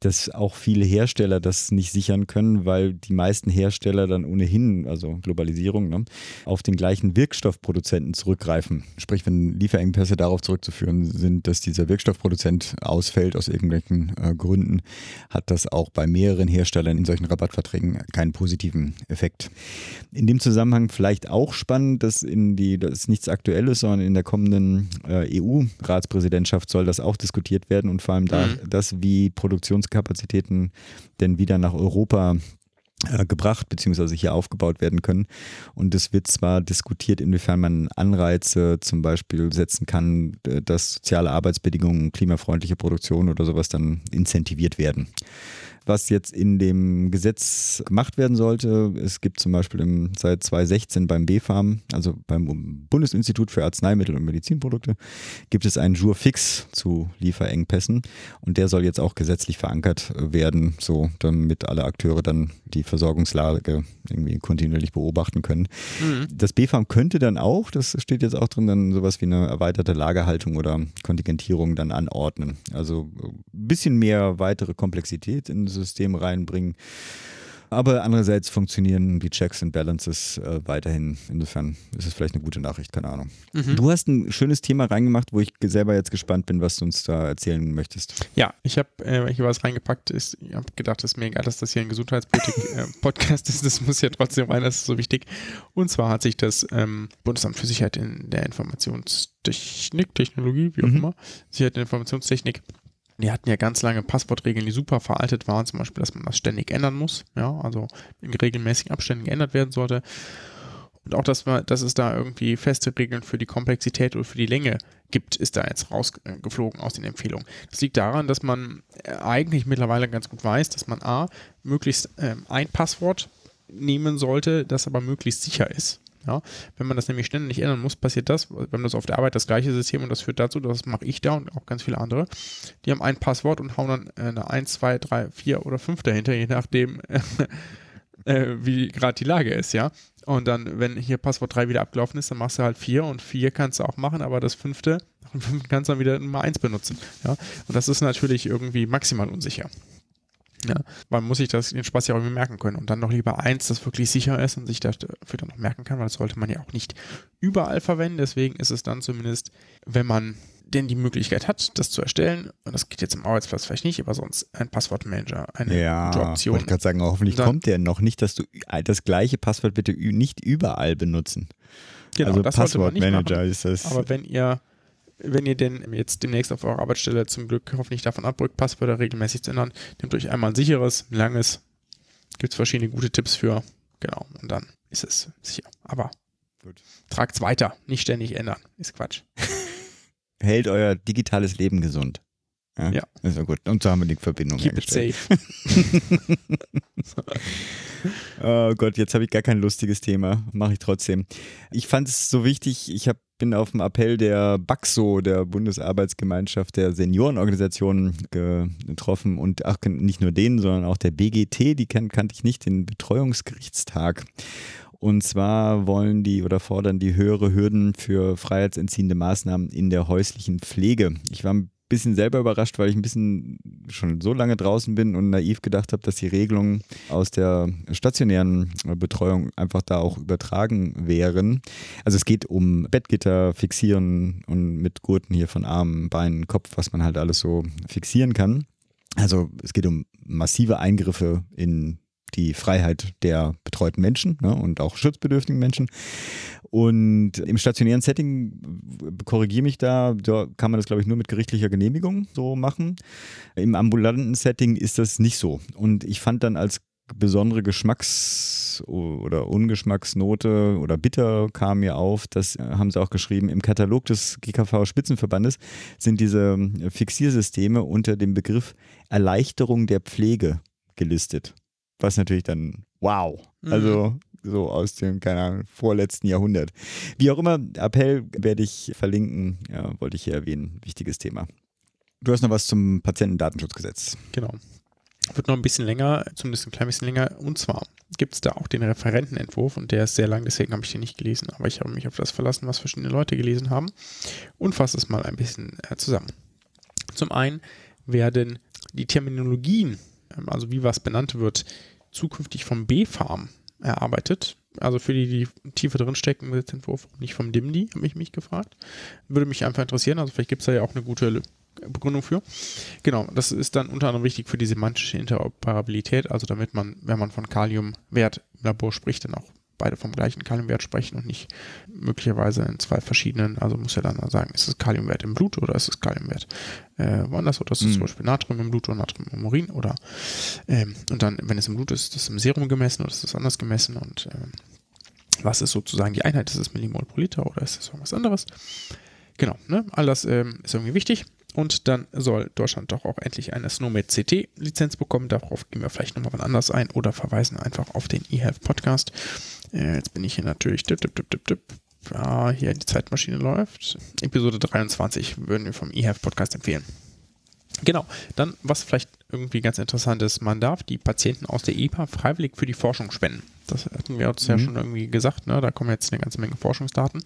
S2: dass auch viele Hersteller das nicht sichern können, weil die meisten Hersteller dann ohnehin, also Globalisierung, ne, auf den gleichen Wirkstoffproduzenten zurückgreifen. Sprich, wenn Lieferengpässe darauf zurückzuführen sind, dass dieser Wirkstoffproduzent ausfällt aus irgendwelchen äh, Gründen, hat das auch bei mehreren Herstellern in solchen Rabattverträgen keinen positiven Effekt. In dem Zusammenhang vielleicht auch spannend, dass in die, das ist nicht nichts Aktuelles, sondern in der kommenden äh, EU-Ratspräsidentschaft soll das auch diskutiert werden und vor allem da, mhm. das, wie Produktionskapazitäten denn wieder nach Europa äh, gebracht bzw. hier aufgebaut werden können. Und es wird zwar diskutiert, inwiefern man Anreize zum Beispiel setzen kann, dass soziale Arbeitsbedingungen, klimafreundliche Produktion oder sowas dann incentiviert werden was jetzt in dem Gesetz gemacht werden sollte. Es gibt zum Beispiel im, seit 2016 beim BfArM, also beim Bundesinstitut für Arzneimittel und Medizinprodukte, gibt es einen Jour fix zu Lieferengpässen und der soll jetzt auch gesetzlich verankert werden, so damit alle Akteure dann die Versorgungslage irgendwie kontinuierlich beobachten können. Mhm. Das BfArM könnte dann auch, das steht jetzt auch drin, dann sowas wie eine erweiterte Lagerhaltung oder Kontingentierung dann anordnen. Also ein bisschen mehr weitere Komplexität in System reinbringen. Aber andererseits funktionieren die Checks and Balances äh, weiterhin. Insofern ist es vielleicht eine gute Nachricht, keine Ahnung. Mhm. Du hast ein schönes Thema reingemacht, wo ich selber jetzt gespannt bin, was du uns da erzählen möchtest.
S3: Ja, ich habe äh, hier was reingepackt. Ist, ich habe gedacht, es ist mir egal, dass das hier ein Gesundheitspolitik-Podcast [LAUGHS] äh, ist. Das muss ja trotzdem rein, das ist so wichtig. Und zwar hat sich das ähm, Bundesamt für Sicherheit in der Informationstechnik, Technologie, wie auch mhm. immer, Sicherheit in der Informationstechnik die hatten ja ganz lange Passwortregeln, die super veraltet waren, zum Beispiel, dass man das ständig ändern muss, ja, also in regelmäßigen Abständen geändert werden sollte. Und auch, dass, man, dass es da irgendwie feste Regeln für die Komplexität oder für die Länge gibt, ist da jetzt rausgeflogen aus den Empfehlungen. Das liegt daran, dass man äh, eigentlich mittlerweile ganz gut weiß, dass man A, möglichst ähm, ein Passwort nehmen sollte, das aber möglichst sicher ist. Ja, wenn man das nämlich ständig ändern muss, passiert das. Wir haben das auf der Arbeit das gleiche System und das führt dazu, das mache ich da und auch ganz viele andere. Die haben ein Passwort und hauen dann eine 1, 2, 3, 4 oder 5 dahinter, je nachdem, [LAUGHS] äh, wie gerade die Lage ist, ja. Und dann, wenn hier Passwort 3 wieder abgelaufen ist, dann machst du halt 4 und 4 kannst du auch machen, aber das fünfte, [LAUGHS] kannst du dann wieder Nummer 1 benutzen. Ja. Und das ist natürlich irgendwie maximal unsicher. Ja, man muss sich das, den Spaß ja auch irgendwie merken können und dann noch lieber eins, das wirklich sicher ist und sich dafür dann noch merken kann, weil das sollte man ja auch nicht überall verwenden. Deswegen ist es dann zumindest, wenn man denn die Möglichkeit hat, das zu erstellen, und das geht jetzt im Arbeitsplatz vielleicht nicht, aber sonst ein Passwortmanager, eine
S2: ja,
S3: gute Option.
S2: Wollte ich gerade sagen, hoffentlich
S3: Dann-
S2: kommt der noch nicht, dass du das gleiche Passwort bitte nicht überall benutzen.
S3: Genau,
S2: also Passwortmanager ist das.
S3: Aber wenn ihr, wenn ihr denn jetzt demnächst auf eurer Arbeitsstelle zum Glück hoffentlich davon abrückt, Passwörter regelmäßig zu ändern, nehmt euch einmal ein sicheres, ein langes. Gibt es verschiedene gute Tipps für. Genau, und dann ist es sicher. Aber
S2: Gut.
S3: tragt's weiter, nicht ständig ändern. Ist Quatsch. [LAUGHS]
S2: hält euer digitales Leben gesund.
S3: Ja.
S2: Ist ja gut. Und so haben wir die Verbindung
S3: Keep it
S2: hergestellt.
S3: safe. [LAUGHS]
S2: Oh Gott, jetzt habe ich gar kein lustiges Thema. Mache ich trotzdem. Ich fand es so wichtig, ich hab, bin auf dem Appell der BAXO, der Bundesarbeitsgemeinschaft der Seniorenorganisationen getroffen und ach, nicht nur denen, sondern auch der BGT, die kan kannte ich nicht, den Betreuungsgerichtstag. Und zwar wollen die oder fordern die höhere Hürden für freiheitsentziehende Maßnahmen in der häuslichen Pflege. Ich war ein bisschen selber überrascht, weil ich ein bisschen schon so lange draußen bin und naiv gedacht habe, dass die Regelungen aus der stationären Betreuung einfach da auch übertragen wären. Also es geht um Bettgitter fixieren und mit Gurten hier von Armen, Beinen, Kopf, was man halt alles so fixieren kann. Also es geht um massive Eingriffe in die Freiheit der betreuten Menschen ne, und auch schutzbedürftigen Menschen. Und im stationären Setting, korrigiere mich da, da kann man das, glaube ich, nur mit gerichtlicher Genehmigung so machen. Im ambulanten Setting ist das nicht so. Und ich fand dann als besondere Geschmacks- oder Ungeschmacksnote oder bitter kam mir auf, das haben sie auch geschrieben, im Katalog des GKV-Spitzenverbandes sind diese Fixiersysteme unter dem Begriff Erleichterung der Pflege gelistet. Was natürlich dann, wow, also so aus dem, keine Ahnung, vorletzten Jahrhundert. Wie auch immer, Appell werde ich verlinken, ja, wollte ich hier erwähnen, wichtiges Thema. Du hast noch was zum Patientendatenschutzgesetz.
S3: Genau. Wird noch ein bisschen länger, zumindest ein klein bisschen länger. Und zwar gibt es da auch den Referentenentwurf und der ist sehr lang, deswegen habe ich den nicht gelesen. Aber ich habe mich auf das verlassen, was verschiedene Leute gelesen haben und fasse es mal ein bisschen äh, zusammen. Zum einen werden die Terminologien, ähm, also wie was benannt wird, zukünftig vom B-Farm erarbeitet. Also für die, die tiefer drin stecken im Gesetzentwurf, nicht vom DIMDI, habe ich mich gefragt. Würde mich einfach interessieren. Also vielleicht gibt es da ja auch eine gute Begründung für. Genau, das ist dann unter anderem wichtig für die semantische Interoperabilität, also damit man, wenn man von Kaliumwert im Labor spricht, dann auch beide vom gleichen Kaliumwert sprechen und nicht möglicherweise in zwei verschiedenen, also muss ja dann sagen, ist es Kaliumwert im Blut oder ist es Kaliumwert äh, woanders oder ist es
S2: Mhm.
S3: zum Beispiel Natrium im Blut oder Natrium im Urin oder ähm, und dann, wenn es im Blut ist, ist es im Serum gemessen oder ist es anders gemessen und ähm, was ist sozusagen die Einheit? Ist es Millimol pro Liter oder ist es irgendwas anderes? Genau, ne? all das ähm, ist irgendwie wichtig. Und dann soll Deutschland doch auch endlich eine Snowmed CT-Lizenz bekommen. Darauf gehen wir vielleicht nochmal wann anders ein oder verweisen einfach auf den eHealth Podcast. Äh, jetzt bin ich hier natürlich. Tipp, tipp, tipp. Ja, hier die Zeitmaschine läuft. Episode 23 würden wir vom eHealth Podcast empfehlen. Genau, dann was vielleicht irgendwie ganz interessant ist, man darf die Patienten aus der EPA freiwillig für die Forschung spenden. Das hatten wir uns ja
S2: Mhm.
S3: schon irgendwie gesagt, ne? da kommen jetzt eine ganze Menge Forschungsdaten.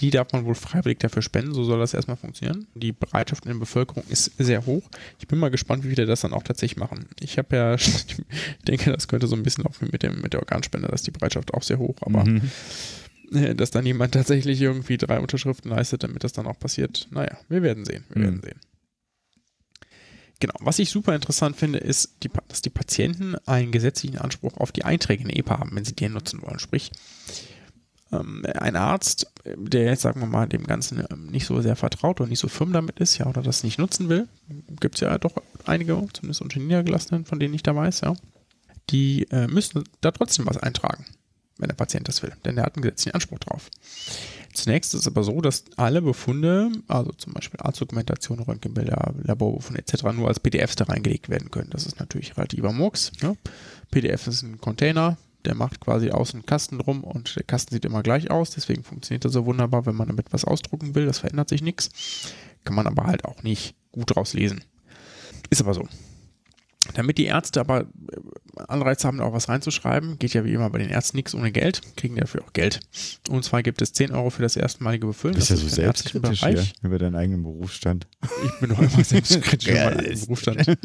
S3: Die darf man wohl freiwillig dafür spenden, so soll das erstmal funktionieren. Die Bereitschaft in der Bevölkerung ist sehr hoch. Ich bin mal gespannt, wie viele das dann auch tatsächlich machen. Ich habe ja, [LAUGHS] ich denke, das könnte so ein bisschen laufen wie mit, dem, mit der Organspende, dass die Bereitschaft auch sehr hoch, aber
S2: Mhm.
S3: äh, dass dann jemand tatsächlich irgendwie drei Unterschriften leistet, damit das dann auch passiert. Naja, wir werden sehen. Wir
S2: Mhm.
S3: werden sehen. Genau. Was ich super interessant finde, ist, die, dass die Patienten einen gesetzlichen Anspruch auf die Einträge in EPA haben, wenn sie den nutzen wollen. Sprich, ähm, ein Arzt, der jetzt, sagen wir mal, dem Ganzen ähm, nicht so sehr vertraut und nicht so firm damit ist, ja, oder das nicht nutzen will, gibt es ja doch einige, zumindest unter den Niedergelassenen, von denen ich da weiß, ja, die äh, müssen da trotzdem was eintragen, wenn der Patient das will, denn der hat einen gesetzlichen Anspruch drauf. Zunächst ist es aber so, dass alle Befunde, also zum Beispiel Arztdokumentation, Röntgenbilder, Laborbefunde etc. nur als PDFs da reingelegt werden können. Das ist natürlich relativer Murks. Ne? PDF ist ein Container, der macht quasi außen Kasten drum und der Kasten sieht immer gleich aus. Deswegen funktioniert er so wunderbar, wenn man damit was ausdrucken will. Das verändert sich nichts. Kann man aber halt auch nicht gut draus lesen. Ist aber so. Damit die Ärzte aber äh, Anreiz haben, auch was reinzuschreiben, geht ja wie immer bei den Ärzten nichts ohne Geld, kriegen dafür auch Geld. Und zwar gibt es 10 Euro für das erstmalige Befüllen.
S2: Bist das ja so selbstkritisch hier über deinen eigenen Berufsstand.
S3: Ich bin doch immer selbstkritisch über [LAUGHS] meinen eigenen Berufsstand. [LAUGHS]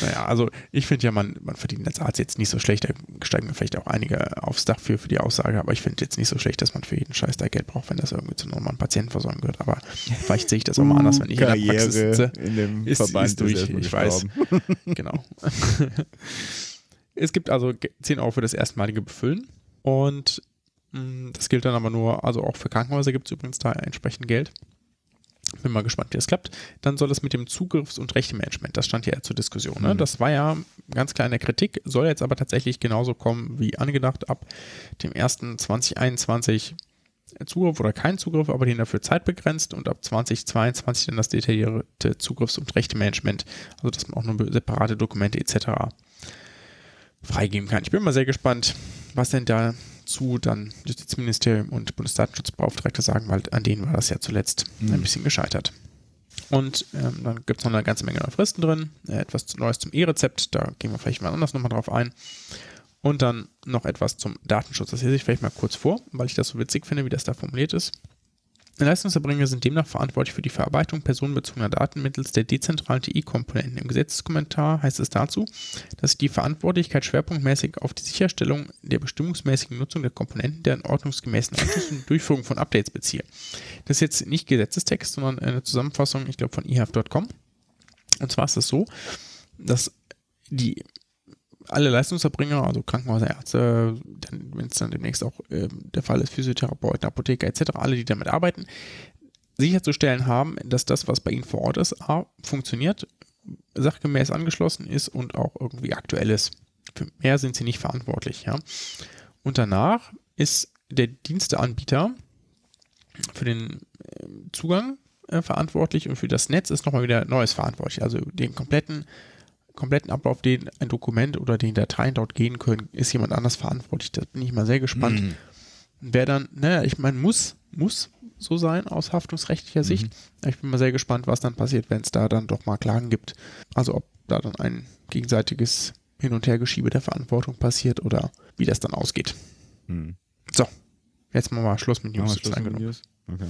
S3: naja, also ich finde ja, man, man verdient als Arzt jetzt nicht so schlecht, da steigen vielleicht auch einige aufs Dach für, für die Aussage, aber ich finde jetzt nicht so schlecht, dass man für jeden Scheiß da Geld braucht, wenn das irgendwie zu normalen Patientenversorgung gehört. Aber vielleicht sehe ich das auch mal anders, wenn ich
S2: Karriere in der Praxis sitze. In dem ist, Verband ist durch,
S3: ich weiß. Genau. es gibt also 10 Euro für das erstmalige Befüllen und mh, mm, das gilt dann aber nur, also auch für Krankenhäuser gibt es übrigens da entsprechend Geld. Bin mal gespannt, wie das klappt. Dann soll es mit dem Zugriffs- und Rechtemanagement, das stand ja zur Diskussion. Ne? Mhm. Das war ja ganz klar in der Kritik, soll jetzt aber tatsächlich genauso kommen wie angedacht ab dem 1.2021 Zugriff oder kein Zugriff, aber den dafür zeitbegrenzt und ab 2022 dann das detaillierte Zugriffs- und Rechtemanagement, also dass man auch nur separate Dokumente etc. freigeben kann. Ich bin mal sehr gespannt, was denn dazu dann Justizministerium und Bundesdatenschutzbeauftragte sagen, weil an denen war das ja zuletzt mhm. ein bisschen gescheitert. Und ähm, dann gibt es noch eine ganze Menge neue Fristen drin, äh, etwas Neues zum E-Rezept, da gehen wir vielleicht mal anders nochmal drauf ein. Und dann noch etwas zum Datenschutz. Das lese ich vielleicht mal kurz vor, weil ich das so witzig finde, wie das da formuliert ist. Leistungserbringer sind demnach verantwortlich für die Verarbeitung personenbezogener Daten mittels der dezentralen TI-Komponenten. Im Gesetzeskommentar heißt es dazu, dass die Verantwortlichkeit schwerpunktmäßig auf die Sicherstellung der bestimmungsmäßigen Nutzung der Komponenten deren ordnungsgemäßen Anschluss [LAUGHS] und Durchführung von Updates beziehe. Das ist jetzt nicht Gesetzestext, sondern eine Zusammenfassung, ich glaube, von ihaf.com. Und zwar ist es so, dass die alle Leistungserbringer, also Krankenhäuser, Ärzte, wenn es dann demnächst auch äh, der Fall ist, Physiotherapeuten, Apotheker etc., alle, die damit arbeiten, sicherzustellen haben, dass das, was bei ihnen vor Ort ist, A, funktioniert, sachgemäß angeschlossen ist und auch irgendwie aktuell ist. Für mehr sind sie nicht verantwortlich. Ja? Und danach ist der Diensteanbieter für den äh, Zugang äh, verantwortlich und für das Netz ist nochmal wieder Neues verantwortlich. Also den kompletten kompletten Ablauf, den ein Dokument oder den Dateien dort gehen können, ist jemand anders verantwortlich. Da bin ich mal sehr gespannt. Mhm. Wer dann, naja, ich meine, muss, muss so sein aus haftungsrechtlicher mhm. Sicht. Ich bin mal sehr gespannt, was dann passiert, wenn es da dann doch mal Klagen gibt. Also ob da dann ein gegenseitiges Hin- und Hergeschiebe der Verantwortung passiert oder wie das dann ausgeht. Mhm. So, jetzt machen wir Schluss mit News. Schluss mit News.
S2: Okay.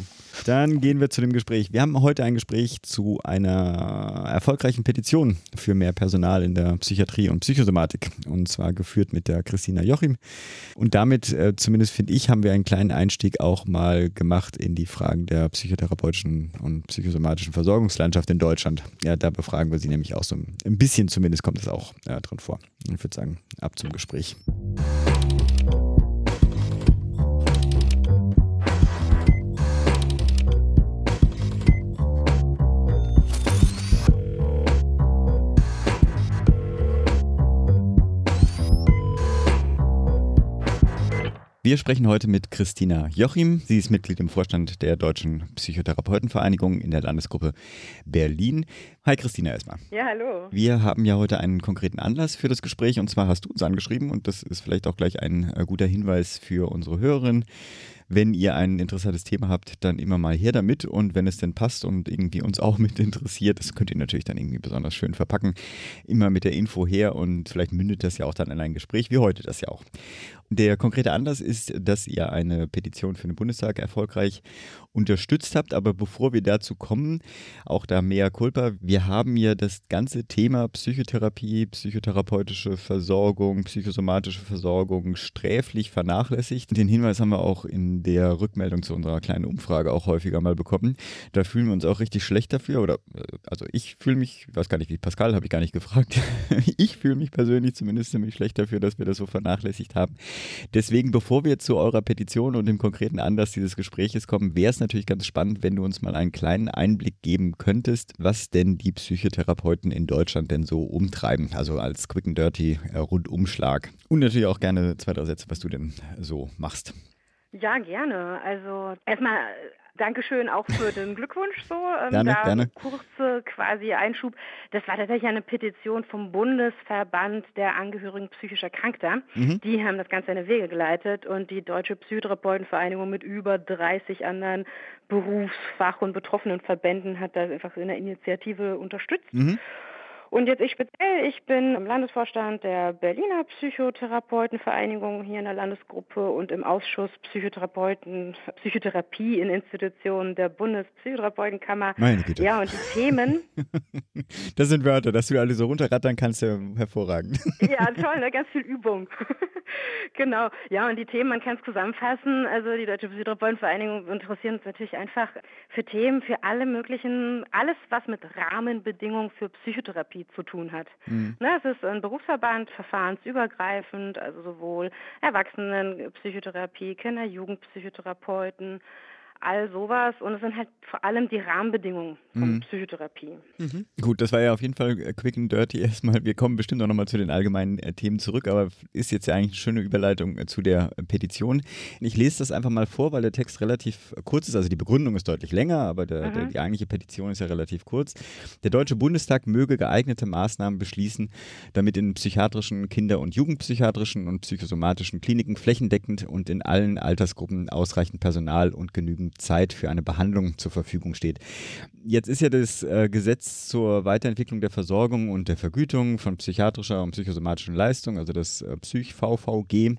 S2: Dann gehen wir zu dem Gespräch. Wir haben heute ein Gespräch zu einer erfolgreichen Petition für mehr Personal in der Psychiatrie und Psychosomatik. Und zwar geführt mit der Christina Jochim. Und damit, äh, zumindest finde ich, haben wir einen kleinen Einstieg auch mal gemacht in die Fragen der psychotherapeutischen und psychosomatischen Versorgungslandschaft in Deutschland. Ja, da befragen wir sie nämlich auch so ein bisschen, zumindest kommt es auch äh, drin vor. Ich würde sagen, ab zum Gespräch. Wir sprechen heute mit Christina Jochim. Sie ist Mitglied im Vorstand der Deutschen Psychotherapeutenvereinigung in der Landesgruppe Berlin. Hi Christina erstmal.
S4: Ja, hallo.
S2: Wir haben ja heute einen konkreten Anlass für das Gespräch und zwar hast du uns angeschrieben und das ist vielleicht auch gleich ein äh, guter Hinweis für unsere Hörerinnen. Wenn ihr ein interessantes Thema habt, dann immer mal her damit und wenn es denn passt und irgendwie uns auch mit interessiert, das könnt ihr natürlich dann irgendwie besonders schön verpacken, immer mit der Info her und vielleicht mündet das ja auch dann in ein Gespräch, wie heute das ja auch. Der konkrete Anlass ist, dass ihr eine Petition für den Bundestag erfolgreich unterstützt habt. Aber bevor wir dazu kommen, auch da mehr Culpa, wir haben ja das ganze Thema Psychotherapie, psychotherapeutische Versorgung, psychosomatische Versorgung sträflich vernachlässigt. Den Hinweis haben wir auch in der Rückmeldung zu unserer kleinen Umfrage auch häufiger mal bekommen. Da fühlen wir uns auch richtig schlecht dafür. Oder also ich fühle mich, ich weiß gar nicht, wie Pascal habe ich gar nicht gefragt. [LAUGHS] ich fühle mich persönlich zumindest ziemlich schlecht dafür, dass wir das so vernachlässigt haben. Deswegen, bevor wir zu eurer Petition und dem konkreten Anlass dieses Gespräches kommen, wäre es natürlich ganz spannend, wenn du uns mal einen kleinen Einblick geben könntest, was denn die Psychotherapeuten in Deutschland denn so umtreiben. Also als Quick and Dirty äh, Rundumschlag. Und natürlich auch gerne zwei, drei Sätze, was du denn so machst.
S4: Ja, gerne. Also erstmal Dankeschön auch für den Glückwunsch so.
S2: Ähm, gerne, da gerne.
S4: Kurze quasi Einschub. Das war tatsächlich eine Petition vom Bundesverband der Angehörigen psychischer Erkrankter. Mhm. Die haben das Ganze in die Wege geleitet und die Deutsche Psychotherapeutenvereinigung mit über 30 anderen Berufsfach- und betroffenen Verbänden hat das einfach in der Initiative unterstützt. Mhm. Und jetzt ich speziell, ich bin im Landesvorstand der Berliner Psychotherapeutenvereinigung hier in der Landesgruppe und im Ausschuss Psychotherapeuten, Psychotherapie in Institutionen der Bundespsychotherapeutenkammer.
S2: Meine Güte.
S4: Ja, und die Themen. [LAUGHS]
S2: das sind Wörter, dass du alle so runterrattern kannst, ja hervorragend. [LAUGHS]
S4: ja, [LAUGHS] toll, ne? ganz viel Übung. genau. Ja, und die Themen, man kann es zusammenfassen. Also die Deutsche Psychotherapeutenvereinigung interessiert uns natürlich einfach für Themen, für alle möglichen, alles, was mit Rahmenbedingungen für Psychotherapie zu tun hat. Mhm. Ne, es ist ein Berufsverband, verfahrensübergreifend, also sowohl Erwachsenenpsychotherapie, Kinder-, Jugendpsychotherapeuten, all sowas. Und es sind halt vor allem die Rahmenbedingungen von mhm. Psychotherapie.
S2: Mhm. Gut, das war ja auf jeden Fall äh, quick and dirty [LAUGHS] erstmal. Wir kommen bestimmt auch nochmal zu den allgemeinen äh, Themen zurück, aber ist jetzt ja eigentlich eine schöne Überleitung äh, zu der Petition. Ich lese das einfach mal vor, weil der Text relativ kurz ist. Also die Begründung ist deutlich länger, aber der, der, die eigentliche Petition ist ja relativ kurz. Der Deutsche Bundestag möge geeignete Maßnahmen beschließen, damit in psychiatrischen, Kinder- und Jugendpsychiatrischen und psychosomatischen Kliniken flächendeckend und in allen Altersgruppen ausreichend Personal und genügend Zeit für eine Behandlung zur Verfügung steht. Jetzt ist ja das äh, Gesetz zur Weiterentwicklung der Versorgung und der Vergütung von psychiatrischer und psychosomatischen Leistungen, also das äh, Psych-VVG,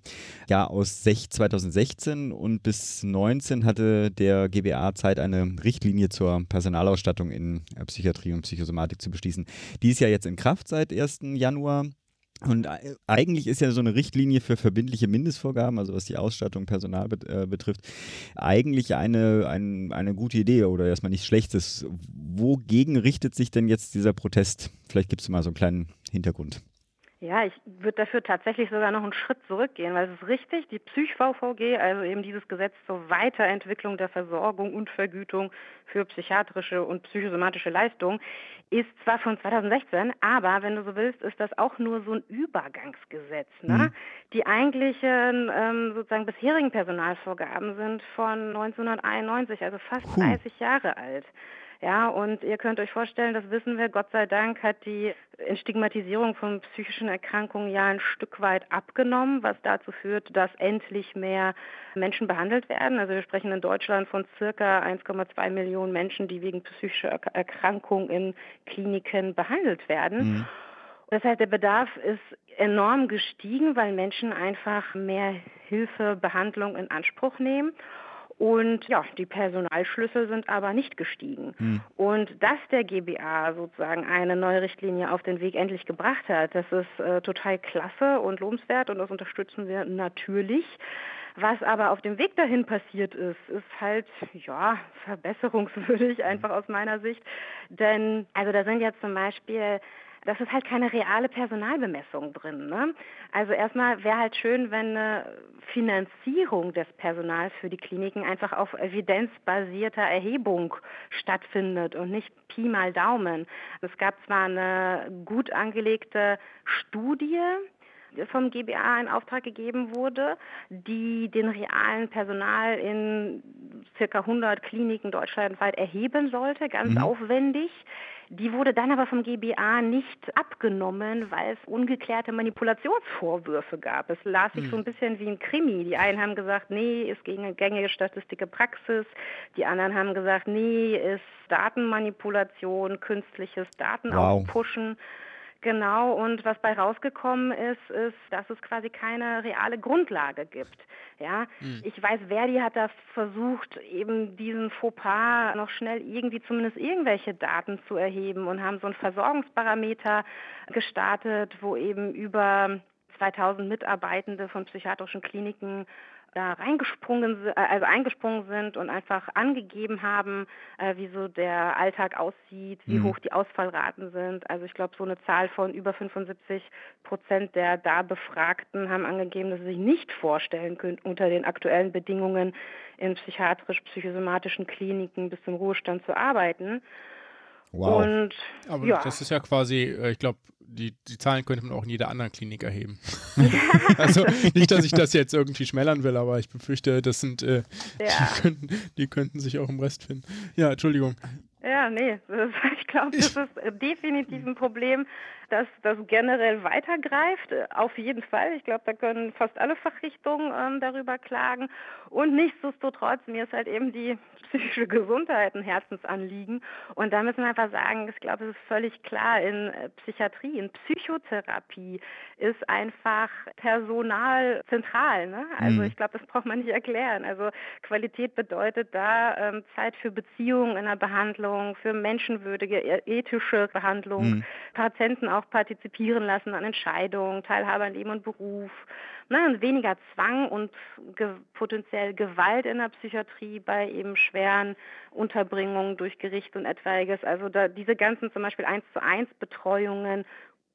S2: ja aus 2016 und bis 2019 hatte der GBA Zeit, eine Richtlinie zur Personalausstattung in äh, Psychiatrie und Psychosomatik zu beschließen. Die ist ja jetzt in Kraft seit 1. Januar und äh, eigentlich ist ja so eine Richtlinie für verbindliche Mindestvorgaben, also was die Ausstattung Personal bet äh, betrifft, eigentlich eine, ein, eine gute Idee oder erstmal nichts Schlechtes. Wogegen richtet sich denn jetzt dieser Protest? Vielleicht gibt es mal so einen kleinen Hintergrund.
S4: Ja, ich würde dafür tatsächlich sogar noch einen Schritt zurückgehen, weil es ist richtig, die Psych-VVG, also eben dieses Gesetz zur Weiterentwicklung der Versorgung und Vergütung für psychiatrische und psychosomatische Leistungen, ist zwar von 2016, aber wenn du so willst, ist das auch nur so ein Übergangsgesetz. Ne? Mhm. Die eigentlichen ähm, sozusagen bisherigen Personalvorgaben sind von 1991, also fast Puh. 30 Jahre alt. Ja, und ihr könnt euch vorstellen, das wissen wir, Gott sei Dank hat die Stigmatisierung von psychischen Erkrankungen ja ein Stück weit abgenommen, was dazu führt, dass endlich mehr Menschen behandelt werden. Also wir sprechen in Deutschland von circa 1,2 Millionen Menschen, die wegen psychischer Erkrankungen in Kliniken behandelt werden. Mhm. Das heißt, der Bedarf ist enorm gestiegen, weil Menschen einfach mehr Hilfe, Behandlung in Anspruch nehmen. Und ja, die Personalschlüssel sind aber nicht gestiegen. Hm. Und dass der GBA sozusagen eine neue Richtlinie auf den Weg endlich gebracht hat, das ist äh, total klasse und lobenswert und das unterstützen wir natürlich. Was aber auf dem Weg dahin passiert ist, ist halt, ja, verbesserungswürdig einfach aus meiner Sicht. Denn, also da sind ja zum Beispiel das ist halt keine reale Personalbemessung drin. Ne? Also erstmal wäre halt schön, wenn eine Finanzierung des Personals für die Kliniken einfach auf evidenzbasierter Erhebung stattfindet und nicht Pi mal Daumen. Es gab zwar eine gut angelegte Studie, vom GBA in Auftrag gegeben wurde, die den realen Personal in circa 100 Kliniken deutschlandweit erheben sollte, ganz mhm. aufwendig. Die wurde dann aber vom GBA nicht abgenommen, weil es ungeklärte Manipulationsvorwürfe gab. Es las sich hm. so ein bisschen wie ein Krimi. Die einen haben gesagt, nee, ist gegen gängige statistische Praxis. Die anderen haben gesagt, nee, ist Datenmanipulation, künstliches Datenaufpushen. Wow. Genau, und was bei rausgekommen ist, ist, dass es quasi keine reale Grundlage gibt. Ja, mhm. ich weiß, Verdi hat da versucht, eben diesen Fauxpas noch schnell irgendwie zumindest irgendwelche Daten zu erheben und haben so einen Versorgungsparameter gestartet, wo eben über 2000 Mitarbeitende von psychiatrischen Kliniken da reingesprungen, äh, also eingesprungen sind und einfach angegeben haben, äh, wie so der Alltag aussieht, wie mhm. hoch die Ausfallraten sind. Also ich glaube, so eine Zahl von über 75 Prozent der da Befragten haben angegeben, dass sie sich nicht vorstellen können, unter den aktuellen Bedingungen in psychiatrisch-psychosomatischen Kliniken bis zum Ruhestand zu arbeiten.
S3: Wow. Und, Aber ja. das ist ja quasi, äh, ich glaube, die, die Zahlen könnte man auch in jeder anderen Klinik erheben. [LAUGHS] [LAUGHS] also nicht, dass ich das jetzt irgendwie schmälern will, aber ich befürchte, das sind, äh, ja. die, könnten, die könnten sich auch im Rest finden. Ja, Entschuldigung.
S4: Ja, nee, [LAUGHS] ich glaube, das ist definitiv ein Problem, dass das generell weitergreift. Auf jeden Fall. Ich glaube, da können fast alle Fachrichtungen ähm, darüber klagen. Und nichtsdestotrotz, mir ist halt eben die psychische Gesundheit ein Herzensanliegen. Und da müssen wir einfach sagen, ich glaube, es ist völlig klar, in äh, Psychiatrie, in Psychotherapie ist einfach Personal zentral. Ne? Also mhm. ich glaube, das braucht man nicht erklären. Also Qualität bedeutet da ähm, Zeit für Beziehungen in der Behandlung, für menschenwürdige, e-, ethische Behandlung, mhm. Patienten auch partizipieren lassen an Entscheidungen, Teilhabe an Leben und Beruf. Ne, weniger Zwang und ge potenziell Gewalt in der Psychiatrie bei eben schweren Unterbringungen durch Gericht und etwaiges. Also da, diese ganzen zum Beispiel 1 zu 1 Betreuungen,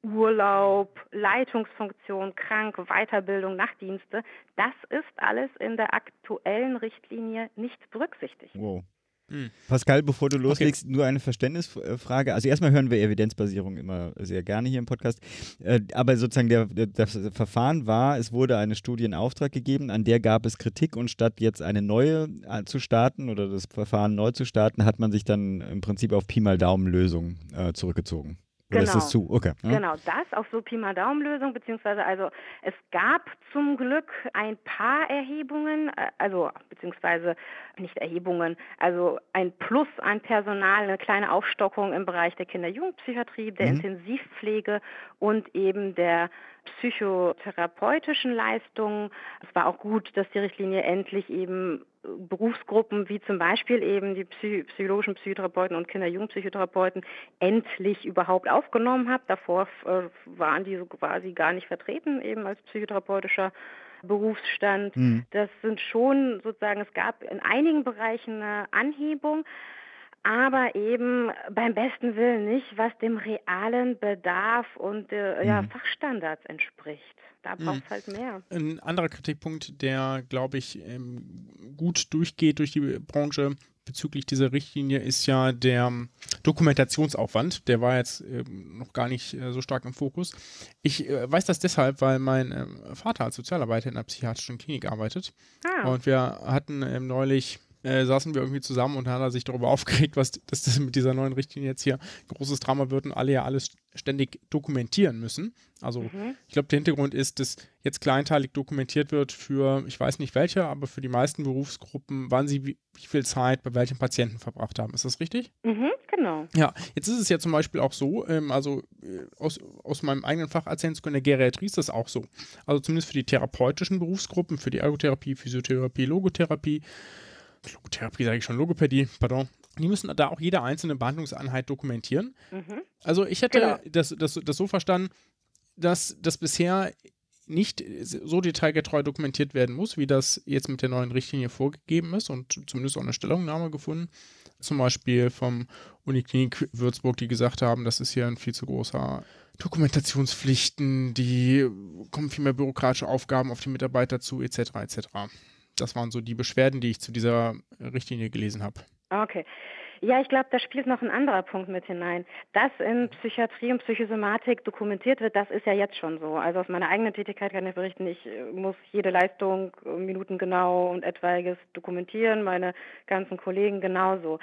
S4: Urlaub, Leitungsfunktion, krank, Weiterbildung, Nachtdienste, das ist alles in der aktuellen Richtlinie nicht berücksichtigt.
S2: Wow. Hm. Pascal, bevor du loslegst, okay. nur eine Verständnisfrage. Also erstmal hören wir Evidenzbasierung immer sehr gerne hier im Podcast. Äh, aber sozusagen der, der, das Verfahren war, es wurde eine Studie in Auftrag gegeben, an der gab es Kritik und statt jetzt eine neue äh, zu starten oder das Verfahren neu zu starten, hat man sich dann im Prinzip auf Pi mal Daumen Lösung äh, zurückgezogen. Oder genau. ist das zu? Okay.
S4: Ja. Genau, das auf so Pi mal Daumen-Lösung, beziehungsweise also es gab zum Glück ein paar Erhebungen, äh, also beziehungsweise nicht Erhebungen, also ein Plus an Personal, eine kleine Aufstockung im Bereich der Kinder-Jugendpsychiatrie, der mhm. Intensivpflege und eben der psychotherapeutischen Leistungen. Es war auch gut, dass die Richtlinie endlich eben Berufsgruppen wie zum Beispiel eben die Psy psychologischen Psychotherapeuten und Kinder-Jugendpsychotherapeuten endlich überhaupt aufgenommen hat. Davor äh, waren die so quasi gar nicht vertreten, eben als psychotherapeutischer Berufsstand. Mhm. Das sind schon sozusagen, es gab in einigen Bereichen eine Anhebung, aber eben beim besten Willen nicht, was dem realen Bedarf und äh, ja, mhm. Fachstandards entspricht. Da braucht es halt mehr.
S3: Ein anderer Kritikpunkt, der, glaube ich, ähm, gut durchgeht durch die Branche bezüglich dieser Richtlinie, ist ja der Dokumentationsaufwand. Der war jetzt ähm, noch gar nicht äh, so stark im Fokus. Ich äh, weiß das deshalb, weil mein ähm, Vater als Sozialarbeiter in einer psychiatrischen Klinik arbeitet. Ah. Und wir hatten neulich äh, saßen wir irgendwie zusammen und hat er sich darüber [LAUGHS] aufgeregt, was dass das mit dieser neuen Richtlinie jetzt hier großes Drama wird und alle ja alles ständig dokumentieren müssen. Also mhm. ich glaube, der Hintergrund ist, dass jetzt kleinteilig dokumentiert wird für, ich weiß nicht welche, aber für die meisten Berufsgruppen, wann sie wie, wie viel Zeit bei welchen Patienten verbracht haben. Ist das richtig?
S4: Mhm, genau.
S3: Ja, jetzt ist es ja zum Beispiel auch so, ähm, also äh, aus, aus meinem eigenen Fach erzählen zu können, der Geriatrie ist das auch so. Also zumindest für die therapeutischen Berufsgruppen, für die Ergotherapie, Physiotherapie, Logotherapie, Logotherapie sage ich schon, Logopädie, pardon. Die müssen da auch jede einzelne Behandlungseinheit dokumentieren. Mhm. Also ich hätte genau. das, das, das so verstanden, dass das bisher nicht so detailgetreu dokumentiert werden muss, wie das jetzt mit der neuen Richtlinie vorgegeben ist und zumindest auch eine Stellungnahme gefunden. Zum Beispiel vom Uniklinik Würzburg, die gesagt haben, das ist hier ein viel zu großer Dokumentationspflichten, die kommen viel mehr bürokratische Aufgaben auf die Mitarbeiter zu, etc. etc. Das waren so die Beschwerden, die ich zu dieser Richtlinie gelesen habe.
S4: Okay. Ja, ich glaube, da spielt noch ein anderer Punkt mit hinein. Dass in Psychiatrie und Psychosomatik dokumentiert wird, das ist ja jetzt schon so. Also aus meiner eigenen Tätigkeit kann ich berichten, ich äh, muss jede Leistung äh, minutengenau und etwaiges dokumentieren, meine ganzen Kollegen genauso.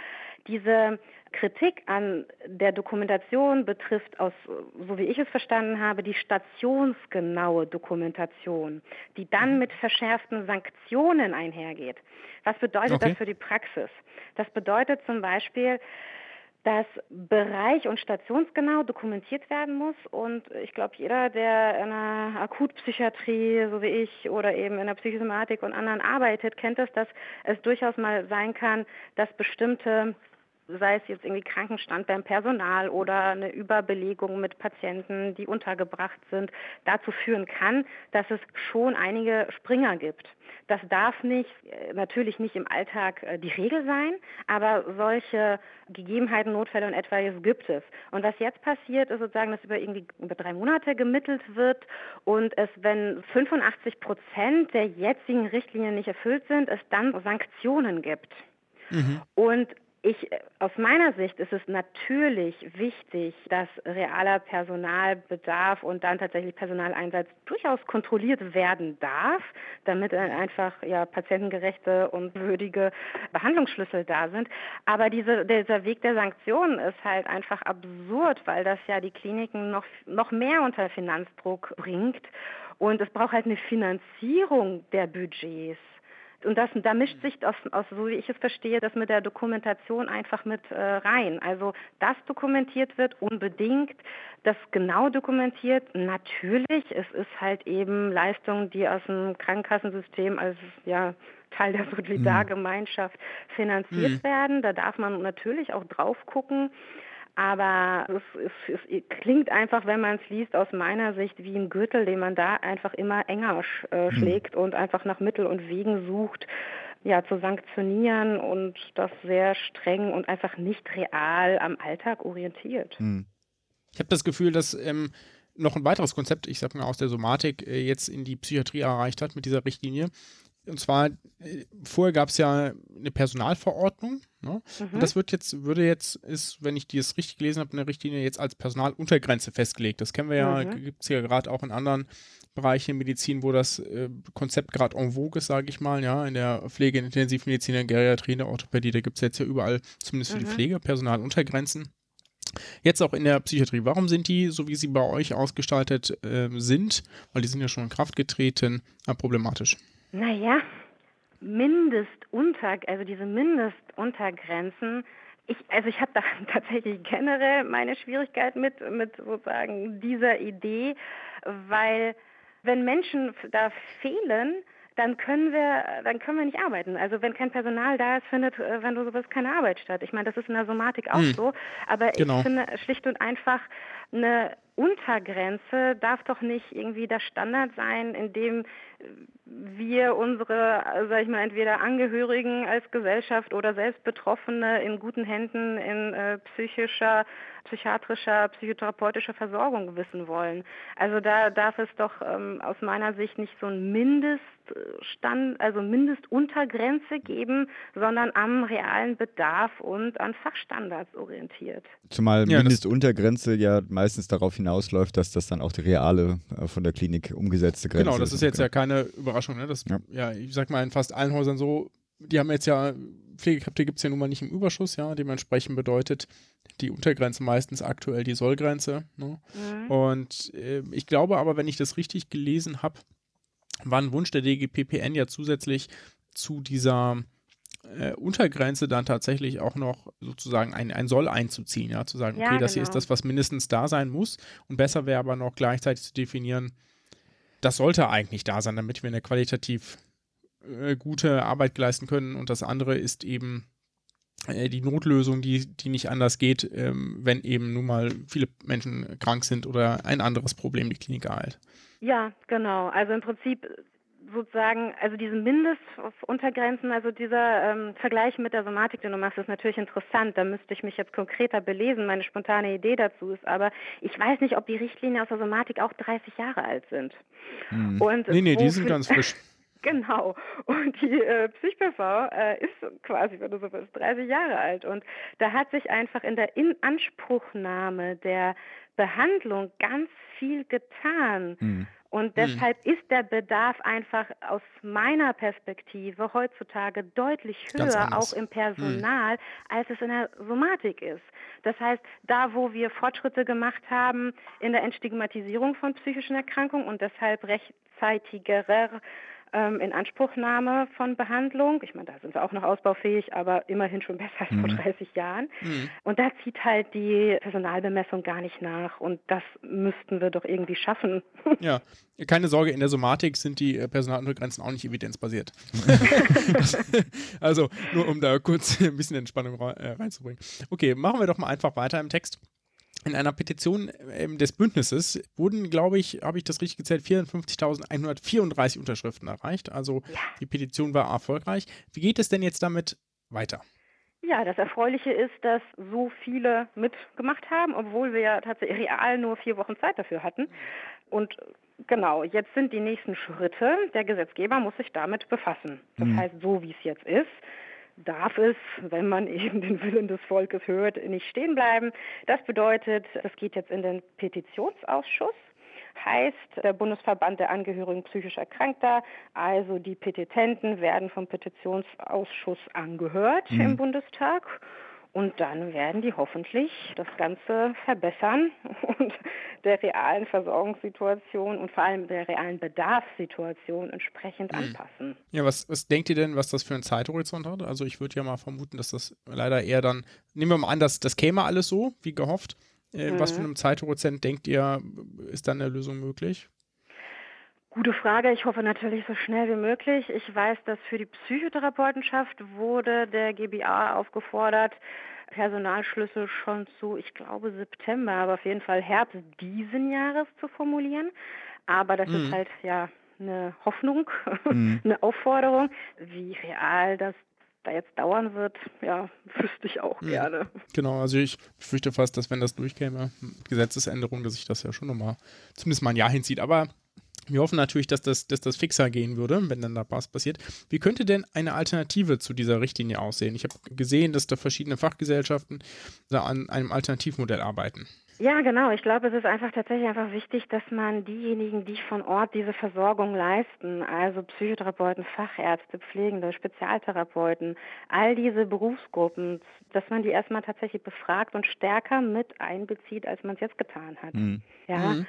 S4: Diese Kritik an der Dokumentation betrifft aus, so wie ich es verstanden habe, die stationsgenaue Dokumentation, die dann mhm. mit verschärften Sanktionen einhergeht. Was bedeutet okay. das für die Praxis? Das bedeutet zum Beispiel, dass Bereich- und stationsgenau dokumentiert werden muss. Und ich glaube, jeder, der in einer Akutpsychiatrie, so wie ich, oder eben in der Psychosomatik und anderen arbeitet, kennt es, dass es durchaus mal sein kann, dass bestimmte sei es jetzt irgendwie Krankenstand beim Personal oder eine Überbelegung mit Patienten, die untergebracht sind, dazu führen kann, dass es schon einige Springer gibt. Das darf nicht, äh, natürlich nicht im Alltag äh, die Regel sein, aber solche Gegebenheiten, Notfälle und etwaiges gibt es. Und was jetzt passiert, ist sozusagen, dass über irgendwie über drei Monate gemittelt wird und es, wenn 85 Prozent der jetzigen Richtlinien nicht erfüllt sind, es dann Sanktionen gibt. Mhm. Und Ich, äh, aus meiner Sicht ist es natürlich wichtig, dass realer Personalbedarf und dann tatsächlich Personaleinsatz durchaus kontrolliert werden darf, damit einfach ja, patientengerechte und würdige Behandlungsschlüssel da sind. Aber diese, dieser Weg der Sanktionen ist halt einfach absurd, weil das ja die Kliniken noch, noch mehr unter Finanzdruck bringt. Und es braucht halt eine Finanzierung der Budgets. Und das, da mischt sich, aus, aus, so wie ich es verstehe, das mit der Dokumentation einfach mit äh, rein. Also, dass dokumentiert wird, unbedingt, das genau dokumentiert, natürlich, es ist halt eben Leistung, die aus dem Krankenkassensystem als ja, Teil der Solidargemeinschaft finanziert mhm. werden. Da darf man natürlich auch drauf gucken. Aber es, es, es, klingt einfach, wenn man es liest, aus meiner Sicht wie ein Gürtel, den man da einfach immer enger sch, äh, hm. schlägt und einfach nach Mittel und Wegen sucht, ja, zu sanktionieren und das sehr streng und einfach nicht real am Alltag orientiert. Hm.
S3: Ich habe das Gefühl, dass ähm, noch ein weiteres Konzept, ich sag mal aus der Somatik, äh, jetzt in die Psychiatrie erreicht hat mit dieser Richtlinie. Und zwar, äh, vorher gab es ja eine Personalverordnung. Ne? Mhm. Und das wird jetzt, würde jetzt, ist, wenn ich das richtig gelesen habe, eine Richtlinie jetzt als Personaluntergrenze festgelegt. Das kennen wir ja, mhm. gibt es ja gerade auch in anderen Bereichen in Medizin, wo das äh, Konzept gerade en vogue ist, sage ich mal, ja, in der Pflege, in Intensivmedizin, in der Geriatrie, in der Orthopädie, da gibt es jetzt ja überall, zumindest für mhm. die Pflege, Personaluntergrenzen. Jetzt auch in der Psychiatrie. Warum sind die, so wie sie bei euch ausgestaltet äh, sind, weil die sind ja schon in Kraft getreten, äh, problematisch?
S4: Naja, Mindestunter, also diese Mindestuntergrenzen, ich, also ich habe da [LAUGHS] tatsächlich generell meine Schwierigkeit mit, mit sozusagen dieser Idee, weil wenn Menschen da fehlen, dann können wir, dann können wir nicht arbeiten. Also wenn kein Personal da ist, findet, äh, wenn du sowas keine Arbeit statt. Ich meine, das ist in der Somatik auch hm. so, aber genau. ich finde schlicht und einfach eine Untergrenze darf doch nicht irgendwie der Standard sein, in dem wir unsere, sag ich mal, entweder Angehörigen als Gesellschaft oder selbst Betroffene in guten Händen in äh, psychischer, psychiatrischer, psychotherapeutischer Versorgung wissen wollen. Also da darf es doch ähm, aus meiner Sicht nicht so ein Mindeststand, also Mindestuntergrenze geben, sondern am realen Bedarf und an Fachstandards orientiert.
S2: Zumal ja, Mindestuntergrenze ja meistens darauf hinausläuft, dass das dann auch die reale äh, von der Klinik umgesetzte Grenze ist.
S3: Genau, das ist jetzt ja keine keine Überraschung. Ne? Das, ja. ja, ich sag mal, in fast allen Häusern so, die haben jetzt ja, Pflegekräfte gibt es ja nun mal nicht im Überschuss, ja, dementsprechend bedeutet die Untergrenze meistens aktuell die Sollgrenze. Ne? Mhm. Und äh, ich glaube aber, wenn ich das richtig gelesen habe, war ein Wunsch der DGPPN ja zusätzlich zu dieser äh, Untergrenze dann tatsächlich auch noch sozusagen ein, ein Soll einzuziehen, ja, zu sagen, ja, okay, das genau. hier ist das, was mindestens da sein muss. Und besser wäre aber noch gleichzeitig zu definieren, das sollte eigentlich da sein, damit wir eine qualitativ äh, gute Arbeit leisten können. Und das andere ist eben äh, die Notlösung, die, die nicht anders geht, ähm, wenn eben nun mal viele Menschen krank sind oder ein anderes Problem die Klinik ereilt.
S4: Ja, genau. Also im Prinzip sozusagen, also diese Mindestuntergrenzen, also dieser ähm, Vergleich mit der Somatik, den du machst, ist natürlich interessant. Da müsste ich mich jetzt konkreter belesen. Meine spontane Idee dazu ist aber, ich weiß nicht, ob die Richtlinien aus der Somatik auch 30 Jahre alt sind.
S3: Hm. Und nee, nee, die sind ganz frisch. [LAUGHS]
S4: Genau. Und die äh, PsychPV äh, ist quasi, wenn du so willst, 30 Jahre alt. Und da hat sich einfach in der Inanspruchnahme der Behandlung ganz viel getan. Hm. Und hm. deshalb mhm. ist der Bedarf einfach aus meiner Perspektive heutzutage deutlich höher, auch im Personal, mhm. als es in der Somatik ist. Das heißt, da wo wir Fortschritte gemacht haben in der Entstigmatisierung von psychischen Erkrankungen und deshalb rechtzeitigerer ähm, Inanspruchnahme von Behandlung. Ich meine, da sind wir auch noch ausbaufähig, aber immerhin schon besser als vor 30 mhm. Jahren. Mhm. Und da zieht halt die Personalbemessung gar nicht nach. Und das müssten wir doch irgendwie schaffen. [LAUGHS]
S3: Ja, keine Sorge, in der Somatik sind die äh, Personaluntergrenzen auch nicht evidenzbasiert. [LAUGHS] also nur um da kurz ein bisschen Entspannung äh, reinzubringen. Okay, machen wir doch mal einfach weiter im Text. In einer Petition äh, des Bündnisses wurden, glaube ich, habe ich das richtig gezählt, 54.134 Unterschriften erreicht. Also ja. die Petition war erfolgreich. Wie geht es denn jetzt damit weiter?
S4: Ja, das Erfreuliche ist, dass so viele mitgemacht haben, obwohl wir ja tatsächlich real nur vier Wochen Zeit dafür hatten. Und genau, jetzt sind die nächsten Schritte. Der Gesetzgeber muss sich damit befassen. Das mhm. heißt, so wie es jetzt ist, darf es, wenn man [LAUGHS] eben den Willen des Volkes hört, nicht stehen bleiben. Das bedeutet, das geht jetzt in den Petitionsausschuss heißt der Bundesverband der Angehörigen psychisch Erkrankter, also die Petitenten werden vom Petitionsausschuss angehört mhm. im Bundestag und dann werden die hoffentlich das Ganze verbessern [LAUGHS] und der realen Versorgungssituation und vor allem der realen Bedarfssituation entsprechend mhm. anpassen.
S3: Ja, was, was denkt ihr denn, was das für einen Zeithorizont hat? Also ich würde ja mal vermuten, dass das leider eher dann, nehmen wir mal an, dass das käme alles so, wie gehofft. Äh, mhm. Was für einen Zeithorizont denkt ihr, ist dann eine Lösung möglich?
S4: Gute Frage. Ich hoffe natürlich so schnell wie möglich. Ich weiß, dass für die Psychotherapeutenschaft wurde der GBA aufgefordert, Personalschlüssel schon zu, ich glaube, September, aber auf jeden Fall Herbst diesen Jahres zu formulieren. Aber das mhm. ist halt ja eine Hoffnung, [LAUGHS] mhm. eine Aufforderung. Wie real das da jetzt dauern wird, ja, [LAUGHS] wüsste ich auch ja. gerne.
S3: Genau, also ich fürchte fast, dass wenn das durchkäme, Gesetzesänderung, dass sich das ja schon nochmal zumindest mal ein Jahr hinzieht. Aber wir hoffen natürlich, dass das, dass das fixer gehen würde, wenn dann da was passiert. Wie könnte denn eine Alternative zu dieser Richtlinie aussehen? Ich habe gesehen, dass da verschiedene Fachgesellschaften da an einem Alternativmodell arbeiten.
S4: Ja, genau. Ich glaube, es ist einfach tatsächlich einfach wichtig, dass man diejenigen, die von Ort diese Versorgung leisten, also Psychotherapeuten, Fachärzte, Pflegende, Spezialtherapeuten, all diese Berufsgruppen, dass man die erstmal tatsächlich befragt und stärker mit einbezieht, als man es jetzt getan hat. Mhm. Ja. Mhm.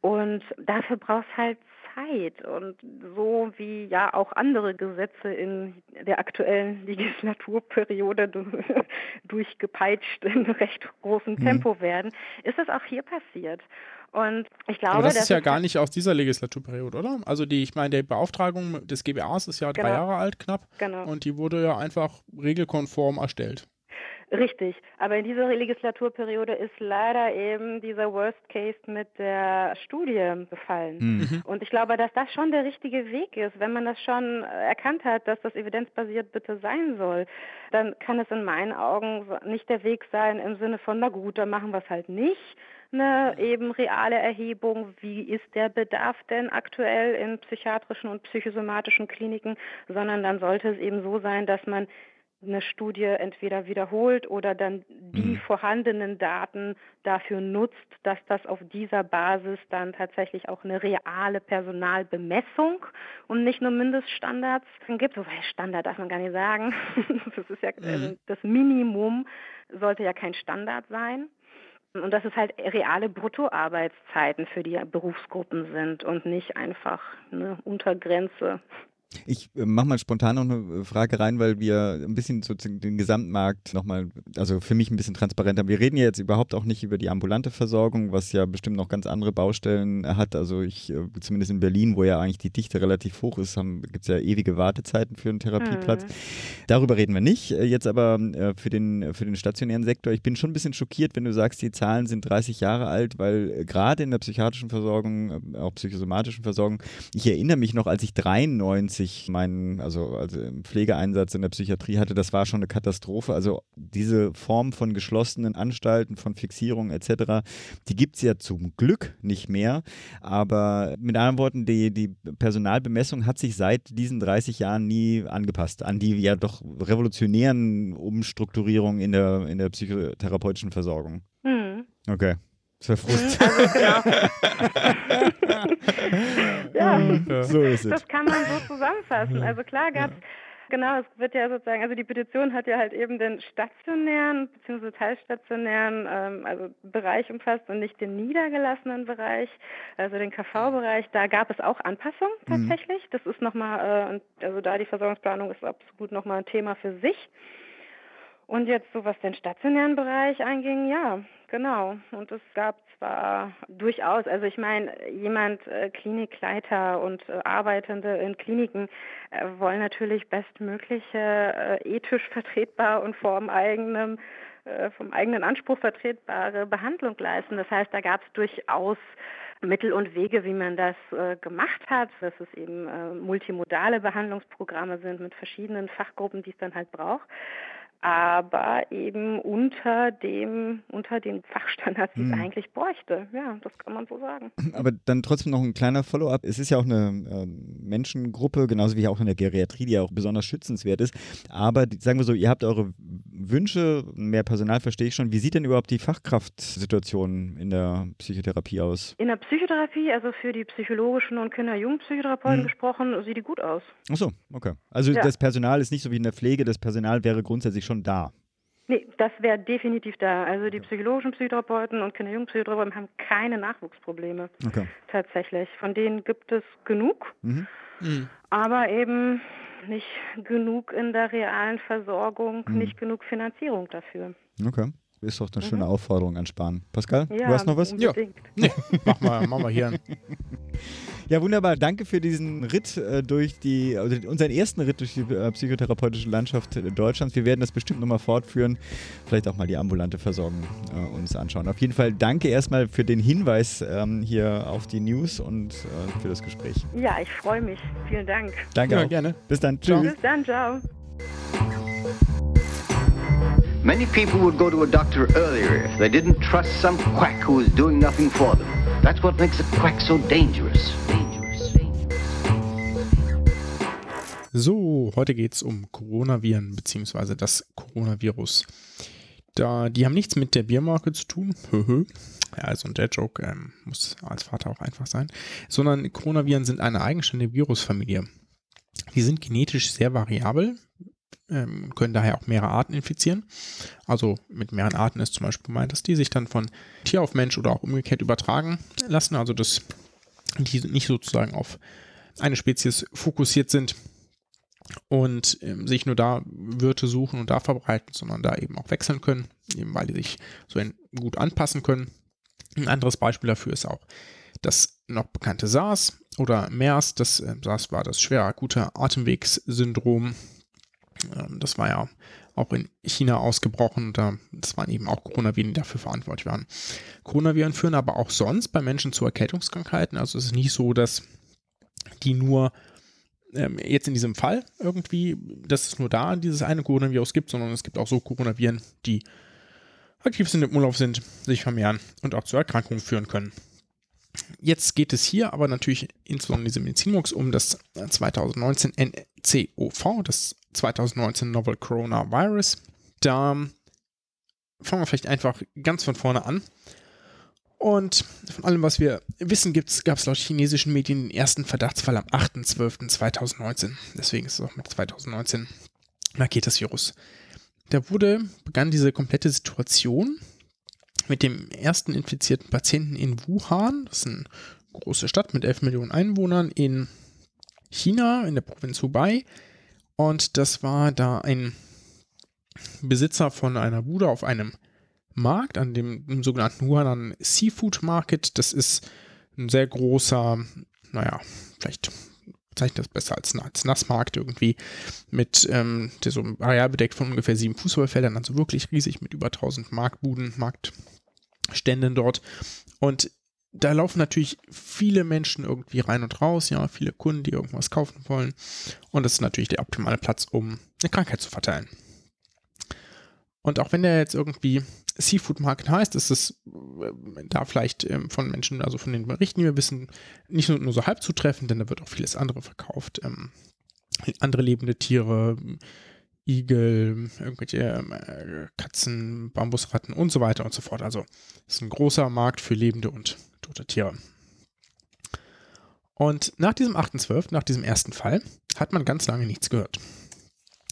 S4: Und dafür braucht es halt Zeit. Und so wie ja auch andere Gesetze in der aktuellen [LAUGHS] Legislaturperiode [LAUGHS] durchgepeitscht in recht großem mhm. Tempo mhm. werden, ist das auch hier passiert. Und ich glaube,
S3: Aber das ist ja gar nicht aus dieser Legislaturperiode, oder? Also die, ich meine, die Beauftragung des GBAs ist ja genau. drei Jahre alt knapp. Genau. Und die wurde ja einfach regelkonform erstellt.
S4: Richtig, aber in dieser Legislaturperiode ist leider eben dieser Worst Case mit der Studie gefallen. Hm. Mhm. Und ich glaube, dass das schon der richtige Weg ist. Wenn man das schon erkannt hat, dass das evidenzbasiert bitte sein soll, dann kann es in meinen Augen nicht der Weg sein im Sinne von, na gut, dann machen wir es halt nicht. Eine eben reale Erhebung, wie ist der Bedarf denn aktuell in psychiatrischen und psychosomatischen Kliniken, sondern dann sollte es eben so sein, dass man eine Studie entweder wiederholt oder dann die mhm. vorhandenen Daten dafür nutzt, dass das auf dieser Basis dann tatsächlich auch eine reale Personalbemessung und nicht nur Mindeststandards gibt. Wobei Standard darf man gar nicht sagen. [LAUGHS] Das ist ja mhm. das Minimum sollte ja kein Standard sein. Und dass es halt reale Bruttoarbeitszeiten für die Berufsgruppen sind und nicht einfach eine Untergrenze
S2: ich äh, mache mal spontan noch eine äh, Frage rein, weil wir ein bisschen so den Gesamtmarkt nochmal, also für mich ein bisschen transparenter. Wir reden ja jetzt überhaupt auch nicht über die ambulante Versorgung, was ja bestimmt noch ganz andere Baustellen hat. Also ich, äh, zumindest in Berlin, wo ja eigentlich die Dichte relativ hoch ist, gibt es ja ewige Wartezeiten für einen Therapieplatz. Mhm. Darüber reden wir nicht. Jetzt aber für den, für den stationären Sektor, ich bin schon ein bisschen schockiert, wenn du sagst, die Zahlen sind 30 Jahre alt, weil gerade in der psychiatrischen Versorgung, auch psychosomatischen Versorgung, ich erinnere mich noch, als ich 93 ich meinen, also, also Pflegeeinsatz in der Psychiatrie hatte, das war schon eine Katastrophe. Also diese Form von geschlossenen Anstalten, von Fixierung etc., die gibt es ja zum Glück nicht mehr. Aber mit anderen Worten, die, die Personalbemessung hat sich seit diesen 30 Jahren nie angepasst an die ja doch revolutionären Umstrukturierungen in der, in der psychotherapeutischen Versorgung. Mhm. Okay. Das wäre Frust.
S4: Also, genau. [LAUGHS] ja, so ist es. Das kann man so zusammenfassen. Also klar gab es Genau, es wird ja sozusagen, also die Petition hat ja halt eben den stationären bzw. teilstationären ähm, also Bereich umfasst und nicht den niedergelassenen Bereich, also den KV-Bereich. Da gab es auch Anpassungen mhm. tatsächlich. Mhm. Das ist nochmal, äh, also da die Versorgungsplanung ist absolut nochmal ein Thema für sich. Und jetzt so was den stationären Bereich anging, ja, genau. Und es gab zwar durchaus, also ich meine, jemand, äh, Klinikleiter und äh, Arbeitende in Kliniken äh, wollen natürlich bestmögliche, äh, ethisch vertretbar und vom eigenen, äh, vom eigenen Anspruch vertretbare Behandlung leisten. Das heißt, da gab es durchaus Mittel und Wege, wie man das äh, gemacht hat, dass es eben äh, multimodale Behandlungsprogramme sind mit verschiedenen Fachgruppen, die es dann halt braucht. Aber eben unter dem, unter den Fachstandards, die es
S2: Hm.
S4: eigentlich bräuchte. Ja, das kann man so sagen. [CLEARS THROAT]
S2: Aber dann trotzdem noch ein kleiner Follow-up. Es ist ja auch eine ähm, Menschengruppe, genauso wie auch in der Geriatrie, die ja auch besonders schützenswert ist. Aber sagen wir so, ihr habt eure Wünsche, mehr Personal verstehe ich schon. Wie sieht denn überhaupt die Fachkraftsituation in der Psychotherapie aus?
S4: In der Psychotherapie, also für die psychologischen und Kinder-Jugendpsychotherapeuten
S2: Hm.
S4: gesprochen, sieht die gut aus.
S2: Ach so, okay. Also
S4: Ja.
S2: das Personal ist nicht so wie in der Pflege, das Personal wäre grundsätzlich schon da.
S4: Nee, das wäre definitiv da. Also die psychologischen Psychotherapeuten und Kinder-Jugendpsychotherapeuten haben keine Nachwuchsprobleme
S2: Okay.
S4: tatsächlich. Von denen gibt es genug,
S2: Mhm.
S3: Mhm.
S4: aber eben nicht genug in der realen Versorgung,
S2: Mhm.
S4: nicht genug Finanzierung dafür.
S2: Okay. Ist doch eine schöne Aufforderung an Spahn. Pascal,
S4: Mhm. Ja,
S2: du hast noch was?
S3: Ja.
S4: unbedingt.
S3: Nee, mach mal, mach mal hier. [LAUGHS]
S2: Ja, wunderbar. Danke für diesen Ritt äh, durch die, also unseren ersten Ritt durch die äh, psychotherapeutische Landschaft äh, Deutschlands. Wir werden das bestimmt nochmal fortführen. Vielleicht auch mal die ambulante Versorgung äh, uns anschauen. Auf jeden Fall danke erstmal für den Hinweis ähm, hier auf die News und äh, für das Gespräch.
S4: Ja, ich freue mich. Vielen Dank.
S2: Danke
S3: Ja,
S2: auch.
S3: gerne.
S2: Bis dann. Tschüss.
S4: Bis dann, ciao.
S5: Many people would go to a doctor earlier if they didn't trust some quack who is doing nothing for them. That's what makes a quack so dangerous.
S3: So, heute geht es um Coronaviren beziehungsweise das Coronavirus. Da, die haben nichts mit der Biermarke zu tun. [LAUGHS] Ja, also der Joke ähm, muss als Vater auch einfach sein. Sondern Coronaviren sind eine eigenständige Virusfamilie. Die sind genetisch sehr variabel, ähm, können daher auch mehrere Arten infizieren. Also mit mehreren Arten ist zum Beispiel gemeint, dass die sich dann von Tier auf Mensch oder auch umgekehrt übertragen lassen. Also dass die nicht sozusagen auf eine Spezies fokussiert sind und ähm, sich nur da Wirte suchen und da verbreiten, sondern da eben auch wechseln können, eben weil die sich so gut anpassen können. Ein anderes Beispiel dafür ist auch das noch bekannte SARS oder MERS. Das äh, SARS war das schwere akute Atemwegssyndrom. Ähm, das war ja auch in China ausgebrochen. Da, das waren eben auch Coronaviren, die dafür verantwortlich waren. Coronaviren führen aber auch sonst bei Menschen zu Erkältungskrankheiten. Also es ist nicht so, dass die nur ähm, jetzt in diesem Fall irgendwie, dass es nur da dieses eine Coronavirus gibt, sondern es gibt auch so Coronaviren, die aktiv sind, im Umlauf sind, sich vermehren und auch zu Erkrankungen führen können. Jetzt geht es hier aber natürlich insbesondere in diesem Medizinmux um das 2019 NCOV, das 2019 Novel Coronavirus. Da fangen wir vielleicht einfach ganz von vorne an. Und von allem, was wir wissen, gab es laut chinesischen Medien den ersten Verdachtsfall am 8.12.2019. Deswegen ist es auch mit 2019 markiert das Virus. Da wurde, begann diese komplette Situation mit dem ersten infizierten Patienten in Wuhan. Das ist eine große Stadt mit 11 Millionen Einwohnern in China, in der Provinz Hubei. Und das war da ein Besitzer von einer Bude auf einem Markt, an dem, sogenannten Huanan Seafood Market. Das ist ein sehr großer, naja, vielleicht zeichnet das besser als, als Nassmarkt irgendwie, mit ähm, der so areal bedeckt von ungefähr sieben Fußballfeldern, also wirklich riesig mit über 1000 Marktbuden, Marktständen dort. Und da laufen natürlich viele Menschen irgendwie rein und raus, ja, viele Kunden, die irgendwas kaufen wollen. Und das ist natürlich der optimale Platz, um eine Krankheit zu verteilen. Und auch wenn der jetzt irgendwie Seafood Market heißt, ist es äh, da vielleicht ähm, von Menschen, also von den Berichten, die wir wissen, nicht nur, so halb zutreffend, denn da wird auch vieles andere verkauft. Ähm, andere lebende Tiere, Igel, irgendwelche äh, Katzen, Bambusratten und so weiter und so fort. Also es ist ein großer Markt für lebende und tote Tiere. Und nach diesem 8.12., nach diesem ersten Fall, hat man ganz lange nichts gehört.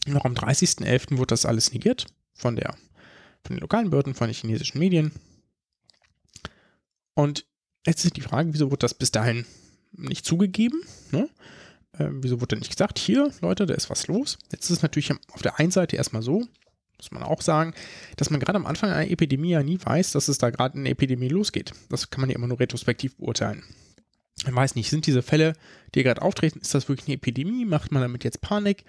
S3: Noch am 30.11. wurde das alles negiert von der von den lokalen Behörden, von den chinesischen Medien. Und jetzt ist die Frage, wieso wurde das bis dahin nicht zugegeben? Ne? Äh, wieso wurde nicht gesagt, hier, Leute, da ist was los? Jetzt ist es natürlich auf der einen Seite erstmal so, muss man auch sagen, dass man gerade am Anfang einer Epidemie ja nie weiß, dass es da gerade eine Epidemie losgeht. Das kann man ja immer nur retrospektiv beurteilen. Man weiß nicht, sind diese Fälle, die gerade auftreten, ist das wirklich eine Epidemie? Macht man damit jetzt Panik?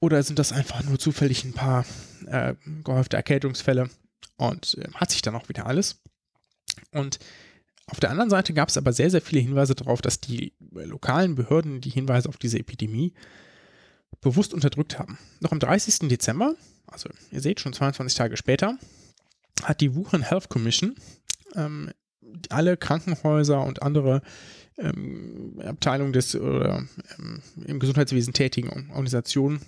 S3: Oder sind das einfach nur zufällig ein paar äh, gehäufte Erkältungsfälle und äh, hat sich dann auch wieder alles? Und auf der anderen Seite gab es aber sehr, sehr viele Hinweise darauf, dass die lokalen Behörden die Hinweise auf diese Epidemie bewusst unterdrückt haben. Noch am 30. Dezember, also ihr seht schon 22 Tage später, hat die Wuhan Health Commission ähm, alle Krankenhäuser und andere ähm, Abteilungen des oder ähm, im Gesundheitswesen tätigen Organisationen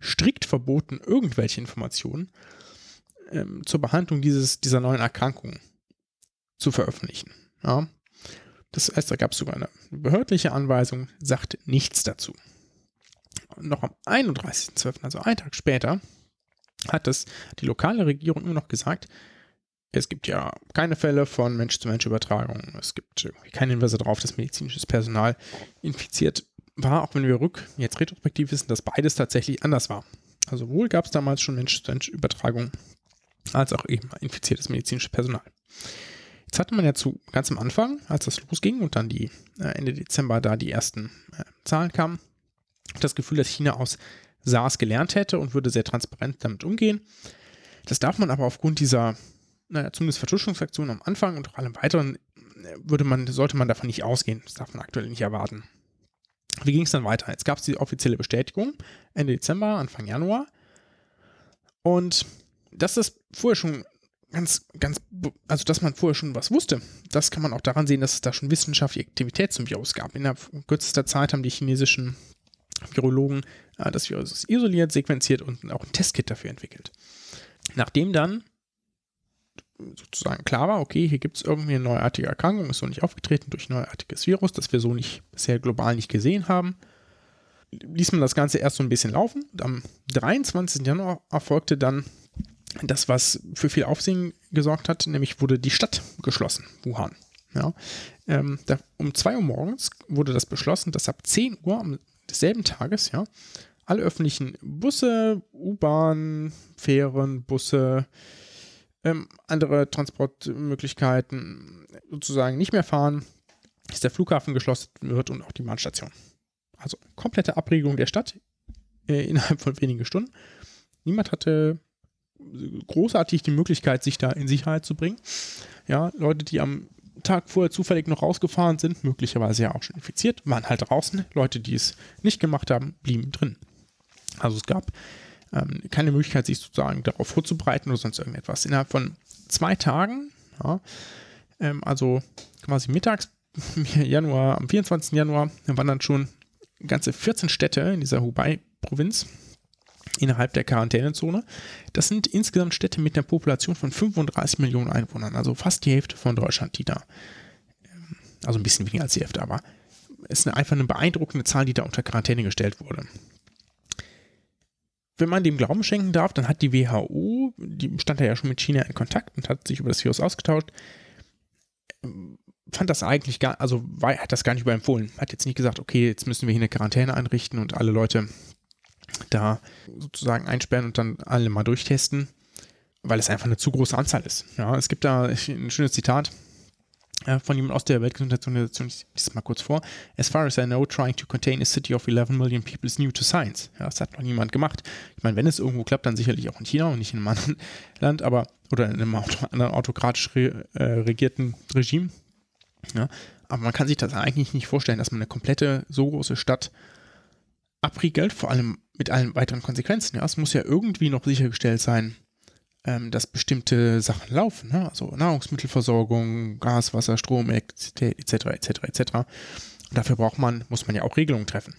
S3: strikt verboten, irgendwelche Informationen ähm, zur Behandlung dieses, dieser neuen Erkrankung zu veröffentlichen. Ja. Das heißt, da gab es sogar eine behördliche Anweisung, sagt nichts dazu. noch am 31.12., also einen Tag später, hat das die lokale Regierung immer noch gesagt, es gibt ja keine Fälle von Mensch-zu-Mensch-Übertragung. Es gibt keine Hinweise darauf, dass medizinisches Personal infiziert war, auch wenn wir rück jetzt retrospektiv wissen, dass beides tatsächlich anders war. Also wohl gab es damals schon Mensch-zu-Mensch-Übertragung, als auch eben infiziertes medizinisches Personal. Jetzt hatte man ja zu ganz am Anfang, als das losging und dann die äh, Ende Dezember da die ersten äh, Zahlen kamen, das Gefühl, dass China aus SARS gelernt hätte und würde sehr transparent damit umgehen. Das darf man aber aufgrund dieser, naja, zumindest Vertuschungsaktion am Anfang und auch allem weiteren, äh, würde man, sollte man davon nicht ausgehen. Das darf man aktuell nicht erwarten. Wie ging es dann weiter? Jetzt gab es die offizielle Bestätigung Ende Dezember, Anfang Januar. Und dass das vorher schon ganz, ganz, also dass man vorher schon was wusste, das kann man auch daran sehen, dass es da schon wissenschaftliche Aktivität zum Virus gab. In kürzester Zeit haben die chinesischen Virologen äh, das Virus isoliert, sequenziert und auch ein Testkit dafür entwickelt. Nachdem dann sozusagen klar war, okay, hier gibt es irgendwie eine neuartige Erkrankung, ist so nicht aufgetreten durch ein neuartiges Virus, das wir so nicht bisher global nicht gesehen haben, ließ man das Ganze erst so ein bisschen laufen. Und am 23. Januar erfolgte dann das, was für viel Aufsehen gesorgt hat, nämlich wurde die Stadt geschlossen, Wuhan. Ja, ähm, da, um 2 Uhr morgens wurde das beschlossen, dass ab 10 Uhr am desselben Tages, ja, alle öffentlichen Busse, U-Bahn, Fähren, Busse, ähm, andere Transportmöglichkeiten sozusagen nicht mehr fahren, dass der Flughafen geschlossen wird und auch die Bahnstation. Also komplette Abregelung der Stadt äh, [LAUGHS] innerhalb von wenigen Stunden. Niemand hatte großartig die Möglichkeit, sich da in Sicherheit zu bringen. Ja, Leute, die am Tag vorher zufällig noch rausgefahren sind, möglicherweise ja auch schon infiziert, waren halt draußen. Leute, die es nicht gemacht haben, blieben drin. Also es gab ähm, keine Möglichkeit, sich sozusagen darauf vorzubereiten oder sonst irgendetwas. Innerhalb von zwei Tagen, ja, ähm, also quasi mittags, [LAUGHS] Januar, am 24. Januar, waren dann schon ganze 14 Städte in dieser Hubei-Provinz innerhalb der Quarantänezone. Das sind insgesamt Städte mit einer Population von 35 Millionen Einwohnern, also fast die Hälfte von Deutschland, die da, ähm, also ein bisschen weniger als die Hälfte, aber es ist einfach eine beeindruckende Zahl, die da unter Quarantäne gestellt wurde wenn man dem Glauben schenken darf, dann hat die WHO, die stand ja schon mit China in Kontakt und hat sich über das Virus ausgetauscht, ähm, fand das eigentlich gar, also war, hat das gar nicht überempfohlen. Hat jetzt nicht gesagt, okay, jetzt müssen wir hier eine Quarantäne einrichten und alle Leute da sozusagen einsperren und dann alle mal durchtesten, weil es einfach eine zu große Anzahl ist. Ja, es gibt da ein schönes Zitat von jemand aus der Weltgesundheitsorganisation, ich lese es mal kurz vor. As far as I know, trying to contain a city of 11 million people is new to science. Ja, das hat noch niemand gemacht. Ich meine, wenn es irgendwo klappt, dann sicherlich auch in China und nicht in einem anderen [LAUGHS] Land, aber oder in einem anderen autokratisch re, äh, regierten Regime. Ja, aber man kann sich das eigentlich nicht vorstellen, dass man eine komplette, so große Stadt abriegelt, vor allem mit allen weiteren Konsequenzen. Ja, es muss ja irgendwie noch sichergestellt sein, ähm, dass bestimmte Sachen laufen, ne? also Nahrungsmittelversorgung, Gas, Wasser, Strom, Elektrizität etc. etc. etc. Und dafür braucht man, muss man ja auch Regelungen treffen.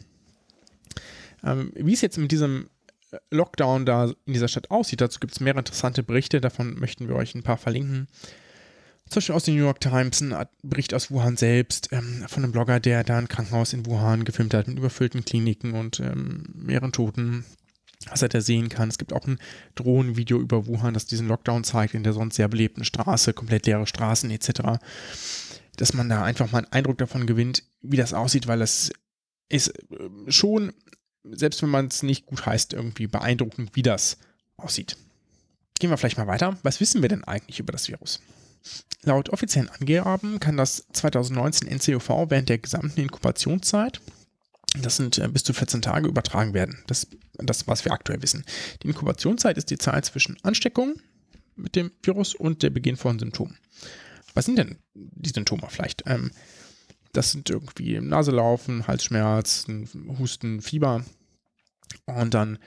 S3: Ähm, wie es jetzt mit diesem äh, Lockdown da in dieser Stadt aussieht, dazu gibt es mehrere interessante Berichte, davon möchten wir euch ein paar verlinken. Zum Beispiel aus den New York Times, ein Bericht aus Wuhan selbst, ähm, von einem Blogger, der da ein Krankenhaus in Wuhan gefilmt hat mit überfüllten Kliniken und ähm, mehreren Toten was er da sehen kann. Es gibt auch ein Drohnenvideo über Wuhan, das diesen Lockdown zeigt, in der sonst sehr belebten Straße, komplett leere Straßen etc. Dass man da einfach mal einen Eindruck davon gewinnt, wie das aussieht, weil es ist äh, schon, selbst wenn man es nicht gut heißt, irgendwie beeindruckend, wie das aussieht. Gehen wir vielleicht mal weiter. Was wissen wir denn eigentlich über das Virus? Laut offiziellen Angaben kann das 2019 NCOV während der gesamten Inkubationszeit das sind äh, bis zu 14 Tage übertragen werden. Das, das, was wir aktuell wissen. Die Inkubationszeit ist die Zeit zwischen Ansteckung mit dem Virus und der Beginn von Symptomen. Was sind denn die Symptome vielleicht? Ähm, das sind irgendwie Naselaufen, Halsschmerz, Husten, Fieber. Und dann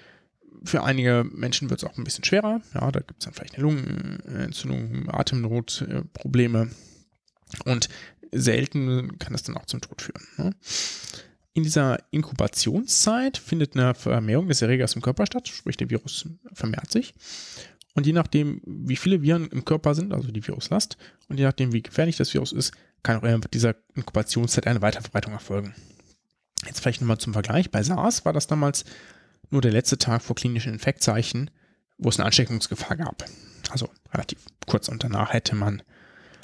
S3: für einige Menschen wird es auch ein bisschen schwerer. Ja, da gibt es dann vielleicht eine Lungenentzündung, äh, Probleme. Und selten kann das dann auch zum Tod führen. Ne? In dieser Inkubationszeit findet eine Vermehrung des Erregers im Körper statt, sprich der Virus vermehrt sich. Und je nachdem, wie viele Viren im Körper sind, also die Viruslast, und je nachdem, wie gefährlich das Virus ist, kann auch in dieser Inkubationszeit eine Weiterverbreitung erfolgen. Jetzt vielleicht nochmal zum Vergleich. Bei SARS war das damals nur der letzte Tag vor klinischen Infektzeichen, wo es eine Ansteckungsgefahr gab. Also relativ kurz und danach hätte man,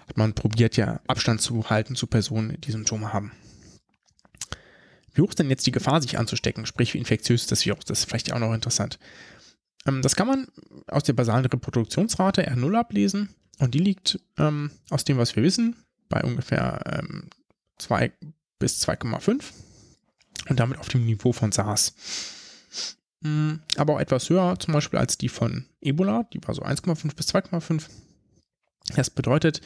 S3: hat man probiert, ja Abstand zu halten zu Personen, die Symptome haben. Wie hoch ist denn jetzt die Gefahr, sich anzustecken, sprich wie infektiös ist das Virus? Das ist vielleicht auch noch interessant. Ähm, das kann man aus der basalen Reproduktionsrate R0 ablesen und die liegt ähm, aus dem, was wir wissen, bei ungefähr ähm, 2 bis 2,5 und damit auf dem Niveau von SARS. Mhm, aber auch etwas höher zum Beispiel als die von Ebola, die war so 1,5 bis 2,5. Das bedeutet,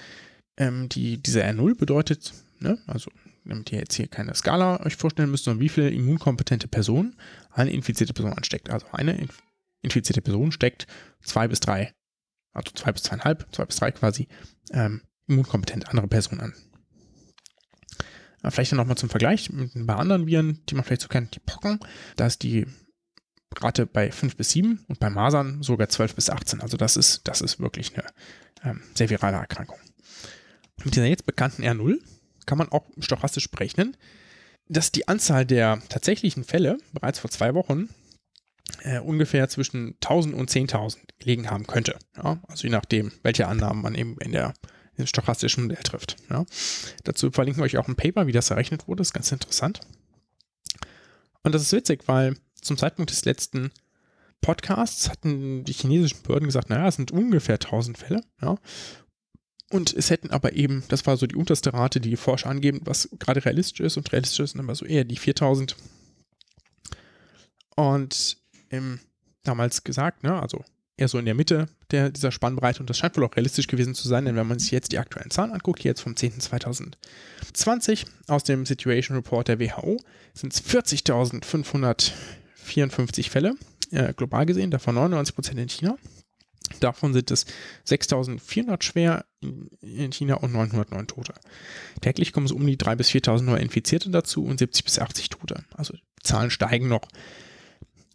S3: ähm, die, diese R0 bedeutet, ne, also damit ihr jetzt hier keine Skala euch vorstellen müsst, sondern wie viele immunkompetente Personen eine infizierte Person ansteckt. Also eine infizierte Person steckt zwei bis drei, also zwei bis zweieinhalb, zwei bis drei quasi, ähm, immunkompetent andere Personen an. Äh, vielleicht dann nochmal zum Vergleich mit ein paar anderen Viren, die man vielleicht so kennt, die Pocken. Da ist die Rate bei 5 bis 7 und bei Masern sogar 12 bis 18. Also das ist, das ist wirklich eine ähm, sehr virale Erkrankung. Mit dieser jetzt bekannten R0 kann man auch stochastisch berechnen, dass die Anzahl der tatsächlichen Fälle bereits vor zwei Wochen äh, ungefähr zwischen 1000 und 10.000 gelegen haben könnte. Ja? Also je nachdem, welche Annahmen man eben in der in stochastischen Modell trifft. Ja? Dazu verlinken wir euch auch ein Paper, wie das errechnet wurde. Das ist ganz interessant. Und das ist witzig, weil zum Zeitpunkt des letzten Podcasts hatten die chinesischen Behörden gesagt, naja, es sind ungefähr 1000 Fälle. Ja? Und es hätten aber eben, das war so die unterste Rate, die die Forscher angeben, was gerade realistisch ist. Und realistisch sind immer so eher die 4000. Und ähm, damals gesagt, ne, also eher so in der Mitte der, dieser Spannbreite. Und das scheint wohl auch realistisch gewesen zu sein, denn wenn man sich jetzt die aktuellen Zahlen anguckt, hier jetzt vom 10.2020 aus dem Situation Report der WHO, sind es 40.554 Fälle äh, global gesehen, davon 99% in China. Davon sind es 6400 schwer in China und 909 Tote. Täglich kommen es um die 3.000 bis 4.000 neue Infizierte dazu und 70 bis 80 Tote. Also die Zahlen steigen noch.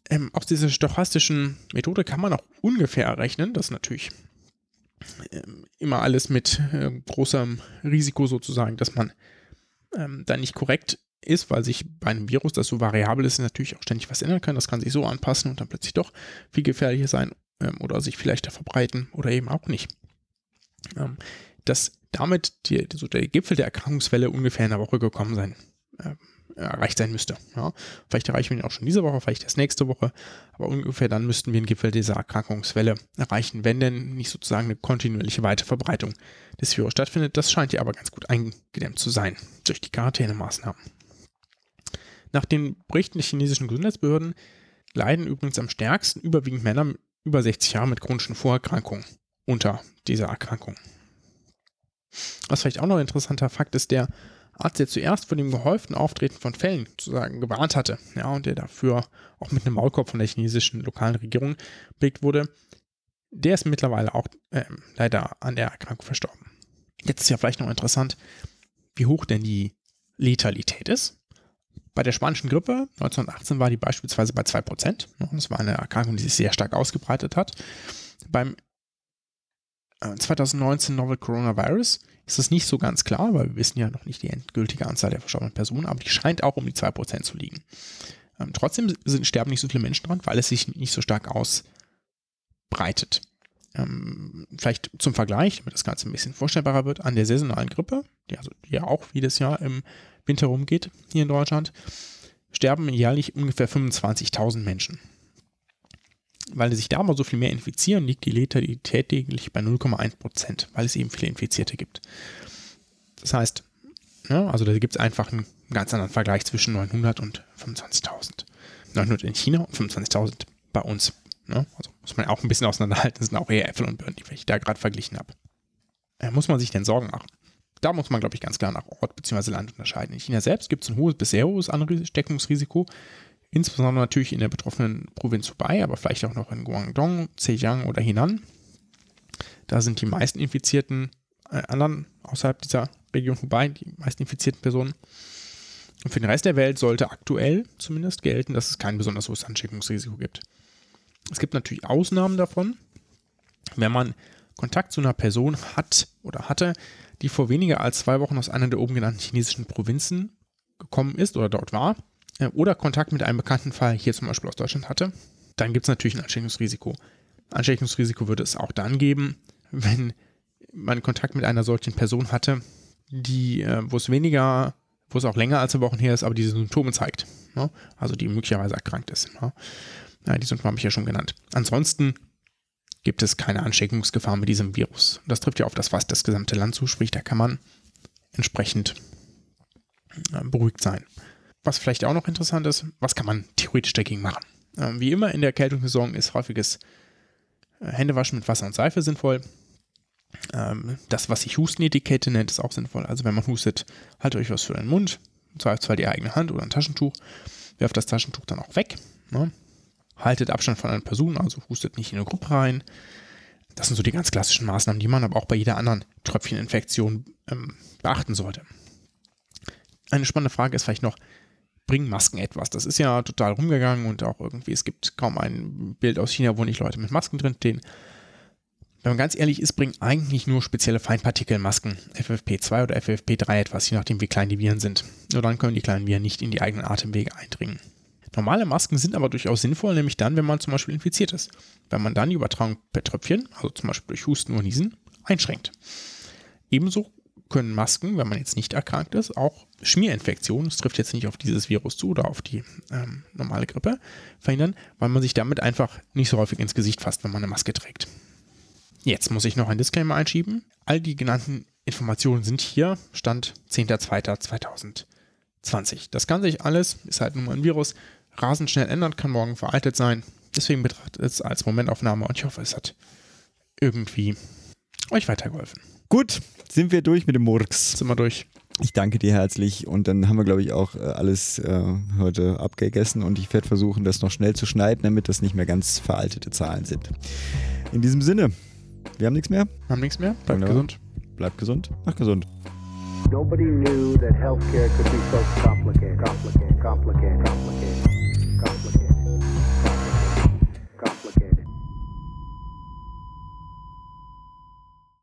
S3: Ähm, aus dieser stochastischen Methode kann man auch ungefähr errechnen, das ist natürlich ähm, immer alles mit äh, großem Risiko sozusagen, dass man ähm, da nicht korrekt ist, weil sich bei einem Virus, das so variabel ist, natürlich auch ständig was ändern kann. Das kann sich so anpassen und dann plötzlich doch viel gefährlicher sein ähm, oder sich vielleicht verbreiten oder eben auch nicht. Ähm, dass damit die, so der Gipfel der Erkrankungswelle ungefähr in einer Woche gekommen sein, äh, erreicht sein müsste. Ja. Vielleicht erreichen wir ihn auch schon diese Woche, vielleicht erst nächste Woche, aber ungefähr dann müssten wir den Gipfel dieser Erkrankungswelle erreichen, wenn denn nicht sozusagen eine kontinuierliche Weiterverbreitung des Virus stattfindet. Das scheint ja aber ganz gut eingedämmt zu sein durch die Quarantänemaßnahmen. Nach den Berichten der chinesischen Gesundheitsbehörden leiden übrigens am stärksten überwiegend Männer über 60 Jahre mit chronischen Vorerkrankungen unter dieser Erkrankung. Was vielleicht auch noch ein interessanter Fakt ist, der Arzt, der zuerst vor dem gehäuften Auftreten von Fällen sozusagen gewarnt hatte, ja, und der dafür auch mit einem Maulkorb von der chinesischen lokalen Regierung belegt wurde, der ist mittlerweile auch äh, leider an der Erkrankung verstorben. Jetzt ist ja vielleicht noch interessant, wie hoch denn die Letalität ist. Bei der spanischen Grippe 1918 war die beispielsweise bei 2%. Das war eine Erkrankung, die sich sehr stark ausgebreitet hat. Beim 2019 äh, Novel Coronavirus ist es nicht so ganz klar, weil wir wissen ja noch nicht die endgültige Anzahl der verstorbenen Personen, aber die scheint auch um die 2% zu liegen. Ähm, trotzdem sind, sterben nicht so viele Menschen dran, weil es sich nicht so stark ausbreitet. Ähm, vielleicht zum Vergleich, damit das Ganze ein bisschen vorstellbarer wird, an der saisonalen Grippe, die, also, die ja auch jedes Jahr im Winter rumgeht hier in Deutschland, sterben jährlich ungefähr 25.000 Menschen. Weil sich da aber so viel mehr infizieren, liegt die Letalität täglich bei 0,1% weil es eben viele Infizierte gibt. Das heißt, ja, also da gibt es einfach einen ganz anderen Vergleich zwischen 900 und 25.000. 900 in China und 25.000 bei uns. Ne? Also muss man auch ein bisschen auseinanderhalten. Das sind auch eher Äpfel und Birnen, die ich da gerade verglichen habe. Äh, muss man sich denn Sorgen machen? Da muss man, glaube ich, ganz klar nach Ort bzw. Land unterscheiden. In China selbst gibt es ein hohes, bisher hohes Ansteckungsrisiko. insbesondere natürlich in der betroffenen Provinz Hubei, aber vielleicht auch noch in Guangdong, Zhejiang oder Henan. Da sind die meisten Infizierten äh, anderen außerhalb dieser Region Hubei, die meisten infizierten Personen. Und für den Rest der Welt sollte aktuell zumindest gelten, dass es kein besonders hohes Ansteckungsrisiko gibt. Es gibt natürlich Ausnahmen davon. Wenn man Kontakt zu einer Person hat oder hatte, die vor weniger als zwei Wochen aus einer der oben genannten chinesischen Provinzen gekommen ist oder dort war, äh, oder Kontakt mit einem bekannten Fall hier zum Beispiel aus Deutschland hatte, dann gibt es natürlich ein Ansteckungsrisiko. Ansteckungsrisiko würde es auch dann geben, wenn man Kontakt mit einer solchen Person hatte, die, äh, wo es weniger, wo es auch länger als eine Woche her ist, aber diese Symptome zeigt. Ne? Also die möglicherweise erkrankt ist. Ne? Die Symptome habe ich ja schon genannt. Ansonsten gibt es keine Ansteckungsgefahr mit diesem Virus. Das trifft ja auf das fast das gesamte Land zu, sprich, da kann man entsprechend äh, beruhigt sein. Was vielleicht auch noch interessant ist, was kann man theoretisch dagegen machen? Ähm, wie immer in der Erkältungssaison ist häufiges äh, Händewaschen mit Wasser und Seife sinnvoll. Ähm, das, was sich Hustenetikette nennt, ist auch sinnvoll. Also wenn man hustet, haltet euch was für den Mund, im Zweifelsfall die eigene Hand oder ein Taschentuch, werft das Taschentuch dann auch weg. Ne? Haltet Abstand von einer Person, also hustet nicht in eine Gruppe rein. Das sind so die ganz klassischen Maßnahmen, die man aber auch bei jeder anderen Tröpfcheninfektion ähm, beachten sollte. Eine spannende Frage ist vielleicht noch, bringen Masken etwas? Das ist ja total rumgegangen und auch irgendwie, es gibt kaum ein Bild aus China, wo nicht Leute mit Masken drin stehen. Wenn man ganz ehrlich ist, bringen eigentlich nur spezielle Feinpartikelmasken, FFP2 oder FFP3 etwas, je nachdem wie klein die Viren sind. Nur dann können die kleinen Viren nicht in die eigenen Atemwege eindringen. Normale Masken sind aber durchaus sinnvoll, nämlich dann, wenn man zum Beispiel infiziert ist. Wenn man dann die Übertragung per Tröpfchen, also zum Beispiel durch Husten oder Niesen, einschränkt. Ebenso können Masken, wenn man jetzt nicht erkrankt ist, auch Schmierinfektionen, das trifft jetzt nicht auf dieses Virus zu oder auf die ähm, normale Grippe, verhindern, weil man sich damit einfach nicht so häufig ins Gesicht fasst, wenn man eine Maske trägt. Jetzt muss ich noch ein Disclaimer einschieben. All die genannten Informationen sind hier, Stand 10.02.2020. Das kann sich alles, ist halt nun mal ein Virus, rasend schnell ändern, kann morgen veraltet sein. Deswegen betrachtet es als Momentaufnahme und ich hoffe, es hat irgendwie euch weitergeholfen.
S2: Gut, sind wir durch mit dem Murks.
S3: Sind wir durch.
S2: Ich danke dir herzlich und dann haben wir, glaube ich, auch äh, alles äh, heute abgegessen und ich werde versuchen, das noch schnell zu schneiden, damit das nicht mehr ganz veraltete Zahlen sind. In diesem Sinne, wir haben nichts mehr.
S3: Wir haben nichts mehr.
S2: Bleibt gesund. Bleibt gesund. Ach, gesund.
S6: Nobody knew that healthcare could be so complicated, complicated, complicated.